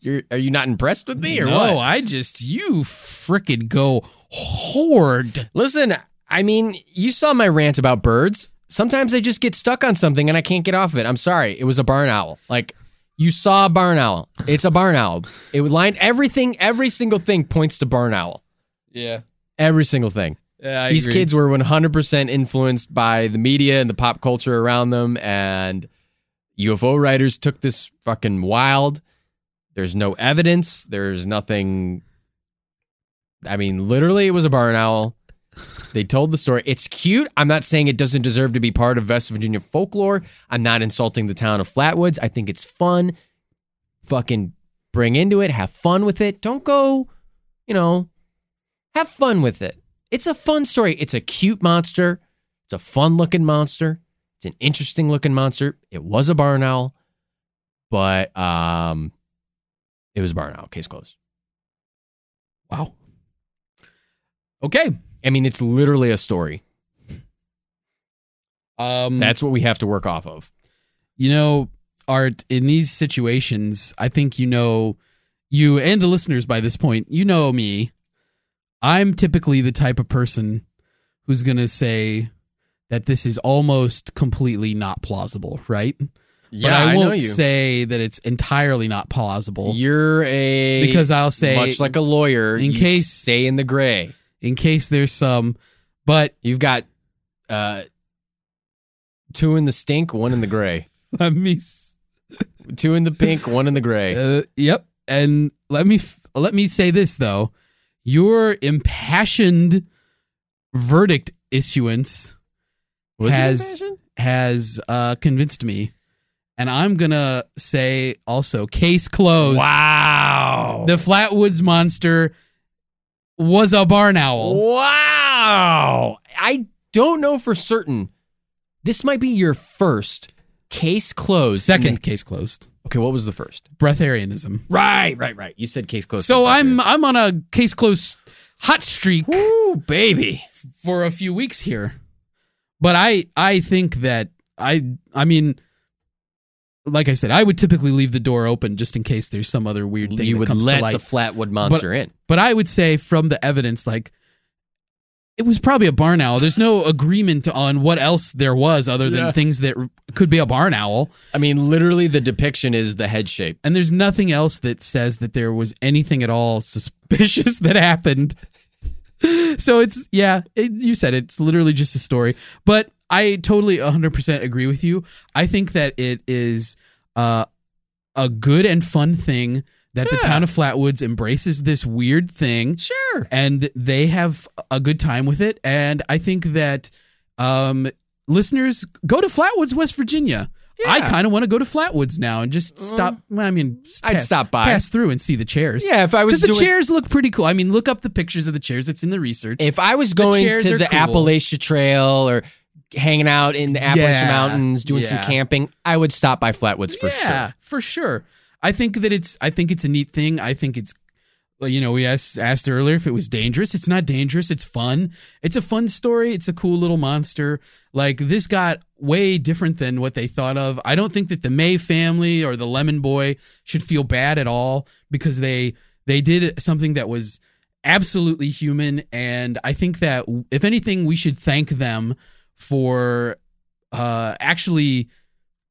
You're, are you not impressed with me or no, what? I just you frickin' go horde. Listen, I mean, you saw my rant about birds. Sometimes they just get stuck on something and I can't get off of it. I'm sorry. It was a barn owl. Like you saw a barn owl. It's a barn owl. It would line everything, every single thing points to barn owl. Yeah. Every single thing. Yeah. These kids were 100% influenced by the media and the pop culture around them and UFO writers took this fucking wild. There's no evidence. There's nothing I mean, literally it was a barn owl. They told the story. It's cute. I'm not saying it doesn't deserve to be part of West Virginia folklore. I'm not insulting the town of Flatwoods. I think it's fun. Fucking bring into it, have fun with it. Don't go, you know, have fun with it. It's a fun story. It's a cute monster. It's a fun looking monster. It's an interesting looking monster. It was a barn owl, but um, it was a barn owl. Case closed. Wow. Okay. I mean, it's literally a story. Um That's what we have to work off of. you know, Art, in these situations, I think you know you and the listeners by this point, you know me. I'm typically the type of person who's going to say that this is almost completely not plausible, right? Yeah, but I won't say that it's entirely not plausible You're a because I'll say much like a lawyer. in case- stay in the gray. In case there's some but You've got uh, two in the stink, one in the gray. let me s- Two in the pink, one in the gray. Uh, yep. And let me f- let me say this though, your impassioned verdict issuance Was it has impassioned? has uh, convinced me, and I'm gonna say also case closed. Wow. The Flatwoods monster was a barn owl. Wow. I don't know for certain. This might be your first case closed. Second case closed. Okay, what was the first? Breatharianism. Right, right, right. You said case closed. So I'm I'm on a case closed hot streak. Ooh, baby. for a few weeks here. But I I think that I I mean like I said, I would typically leave the door open just in case there's some other weird thing You that would comes let to light. the Flatwood monster in. but I would say from the evidence, like it was probably a barn owl. There's no agreement on what else there was other than Yeah. things that could be a barn owl. I mean, literally, the depiction is the head shape. And there's nothing else that says that there was anything at all suspicious that happened. so it's, yeah, it, you said it, it's literally just a story. But I totally 100% agree with you. I think that it is uh, a good and fun thing that the town of Flatwoods embraces this weird thing Sure. and they have a good time with it. And I think that um, listeners go to Flatwoods, West Virginia. I kind of want to go to Flatwoods now and just stop. well, I mean, I'd stop by. pass through and see the chairs. Yeah, if I was because the doing, chairs look pretty cool. I mean, look up the pictures of the chairs. It's in the research. if I was going chairs to the cool. Appalachia Trail or hanging out in the Appalachian Yeah, Mountains doing some camping, I would stop by Flatwoods for yeah, sure. for sure. I think that it's. I think it's a neat thing. I think it's. You know, we asked asked earlier if it was dangerous. It's not dangerous. It's fun. It's a fun story. It's a cool little monster. Like this got way different than what they thought of. I don't think that the May family or the Lemon Boy should feel bad at all because they they did something that was absolutely human. And I think that if anything, we should thank them for uh, actually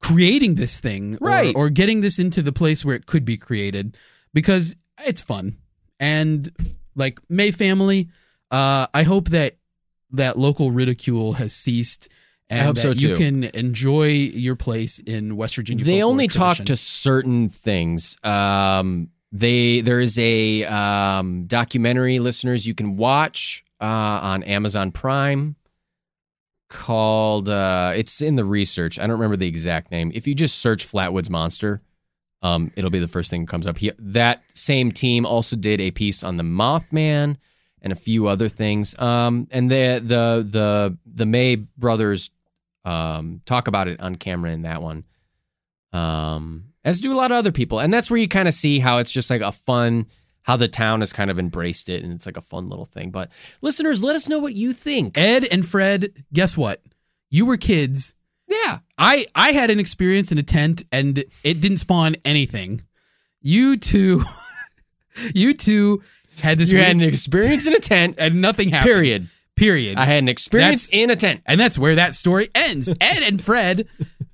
creating this thing or- Right. or, getting this into the place where it could be created because it's fun and like may family uh i hope that that local ridicule has ceased and I hope that so, you can enjoy your place in west virginia They only talk to certain things. Um, they there is a um, documentary, listeners, you can watch uh, on Amazon Prime called. Uh, it's in the research. I don't remember the exact name. If you just search Flatwoods Monster, um, it'll be the first thing that comes up. He, that same team also did a piece on the Mothman and a few other things. Um, and the the the the May brothers um, talk about it on camera in that one. Um, as do a lot of other people, and that's where you kind of see how it's just like a fun. How the town has kind of embraced it, and it's like a fun little thing. But listeners, let us know what you think. ed and fred guess what you were kids Yeah, i i had an experience in a tent and it didn't spawn anything you two you two had this you had an experience in a tent. and nothing happened Period. period I had an experience That's- in a tent. And that's where that story ends. Ed and Fred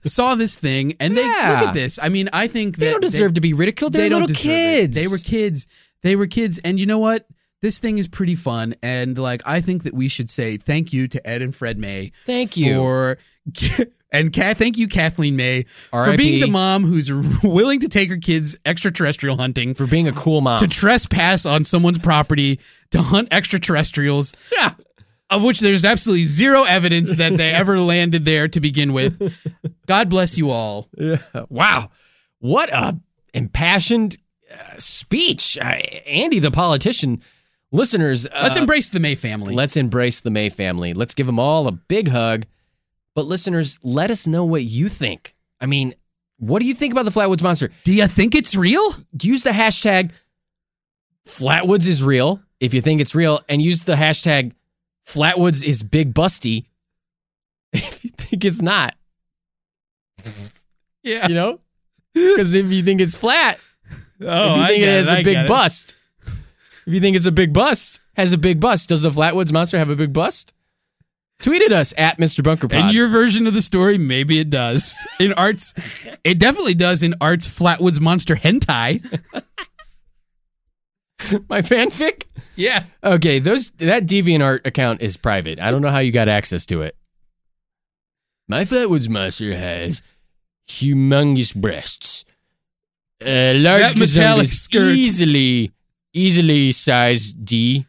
saw this thing and they look at this. I mean, I think that They don't deserve to be ridiculed. They're they little deserve it. kids. They were kids. They were kids. And you know what? This thing is pretty fun. And like I think that we should say thank you to Ed and Fred May. Thank you. For and Kat, thank you, Kathleen May, for being the mom who's willing to take her kids extraterrestrial hunting for being a cool mom. to trespass on someone's property to hunt extraterrestrials yeah. of which there's absolutely zero evidence that they ever landed there to begin with. God bless you all. Yeah. Wow. What a impassioned uh, speech. Uh, Andy, the politician. Listeners, uh, Let's embrace the May family. let's embrace the May family. Let's give them all a big hug. But listeners, let us know what you think. I mean, what do you think about the Flatwoods Monster? Do you think it's real? Use the hashtag Flatwoods is real if you think it's real, and use the hashtag Flatwoods is big busty if you think it's not. Yeah. You know? Because if you think it's flat, Oh, if you I think it get has I a big bust, if you think it's a big bust, has a big bust, does the Flatwoods Monster have a big bust? Tweeted us at Mr. Bunker Pod. In your version of the story, maybe it does. In Art's, it definitely does in Art's Flatwoods Monster Hentai. My fanfic? Yeah. Okay, those that DeviantArt account is private. I don't know how you got access to it. My Flatwoods Monster has humongous breasts. A large gazelle is skirt. easily, easily size D,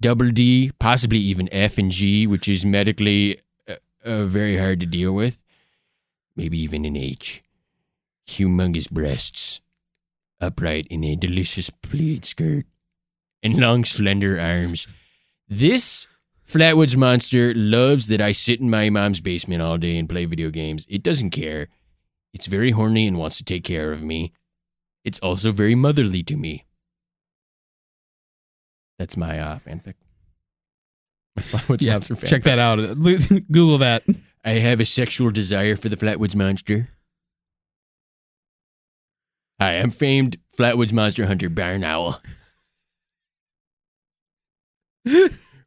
double D, possibly even F and G, which is medically uh, uh, very hard to deal with. Maybe even an H. Humongous breasts, upright in a delicious pleated skirt, and long, slender arms. This Flatwoods monster loves that I sit in my mom's basement all day and play video games. It doesn't care. It's very horny and wants to take care of me. It's also very motherly to me. That's my uh, fanfic. Flatwoods yeah. monster fanfic. Check that out. Google that. I have a sexual desire for the Flatwoods Monster. Hi, I'm famed Flatwoods Monster Hunter Barn Owl.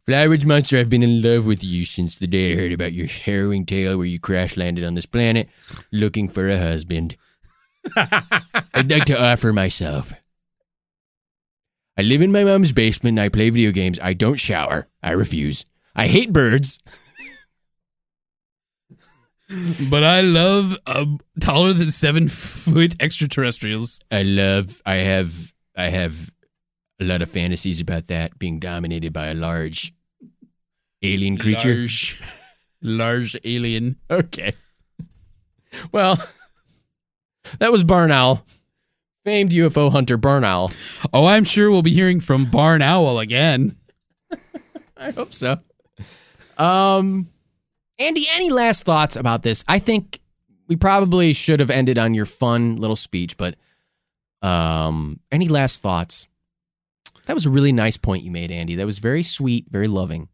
Flatwoods Monster, I've been in love with you since the day I heard about your harrowing tale where you crash landed on this planet looking for a husband. I'd like to offer myself. I live in my mom's basement and I play video games. I don't shower. I refuse. I hate birds. But I love um, taller than seven foot extraterrestrials. I love I have I have a lot of fantasies about that being dominated by a large alien creature. Large, large alien. Okay. Well, that was Barn Owl, famed UFO hunter Barn Owl. Oh, I'm sure we'll be hearing from Barn Owl again. I hope so. Um, Andy, any last thoughts about this? I think we probably should have ended on your fun little speech, but um, any last thoughts? That was a really nice point you made, Andy. That was very sweet, very loving.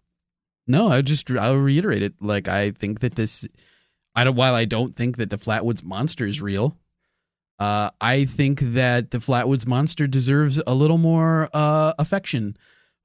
No, I just I'll reiterate it. Like I think that this, I don't. While I don't think that the Flatwoods monster is real, uh, I think that the Flatwoods monster deserves a little more uh, affection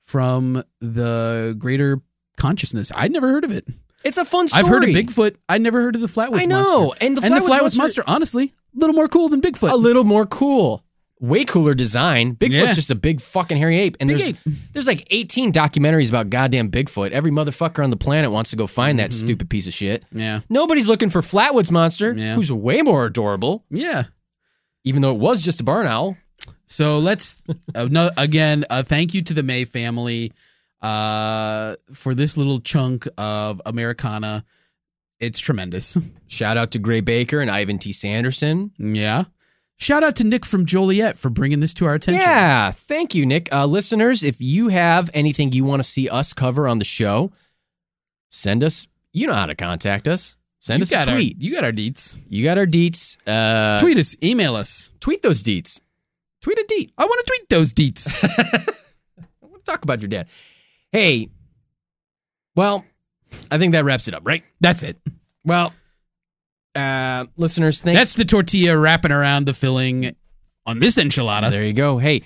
from the greater consciousness. I'd never heard of it. It's a fun story. I've heard of Bigfoot. I never heard of the Flatwoods. I know, monster. and the and the Flatwoods Flatwoods monster- monster, honestly, a little more cool than Bigfoot. a little more cool. Way cooler design. Bigfoot's Yeah. just a big fucking hairy ape. And Big there's ape. there's like 18 documentaries about goddamn Bigfoot. Every motherfucker on the planet wants to go find that Mm-hmm. stupid piece of shit. yeah, Nobody's looking for Flatwoods Monster, Yeah. who's way more adorable, yeah. Even though it was just a barn owl. So let's uh, no, again. Uh, thank you to the May family uh, for this little chunk of Americana. It's tremendous. Shout out to Gray Barker and Ivan T. Sanderson. Yeah. Shout out to Nick from Joliet for bringing this to our attention. Yeah, thank you, Nick. Uh, listeners, if you have anything you want to see us cover on the show, send us. You know how to contact us. Send you us a our, tweet. you got our deets. You got our deets. Uh, tweet us. Email us. tweet those deets. Tweet a deet. I want to tweet those deets. I want to talk about your dad. Hey, well, I think that wraps it up, right? That's it. Well, uh, listeners, thanks. That's the tortilla wrapping around the filling on this enchilada. there you go. Hey,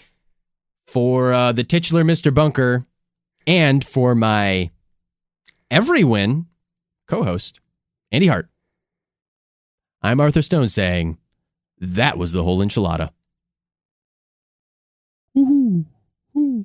for uh, the titular Mr. Bunker and for my every win co-host, Andy Hart, I'm Arthur Stone saying that was the whole enchilada. Woohoo. Woo.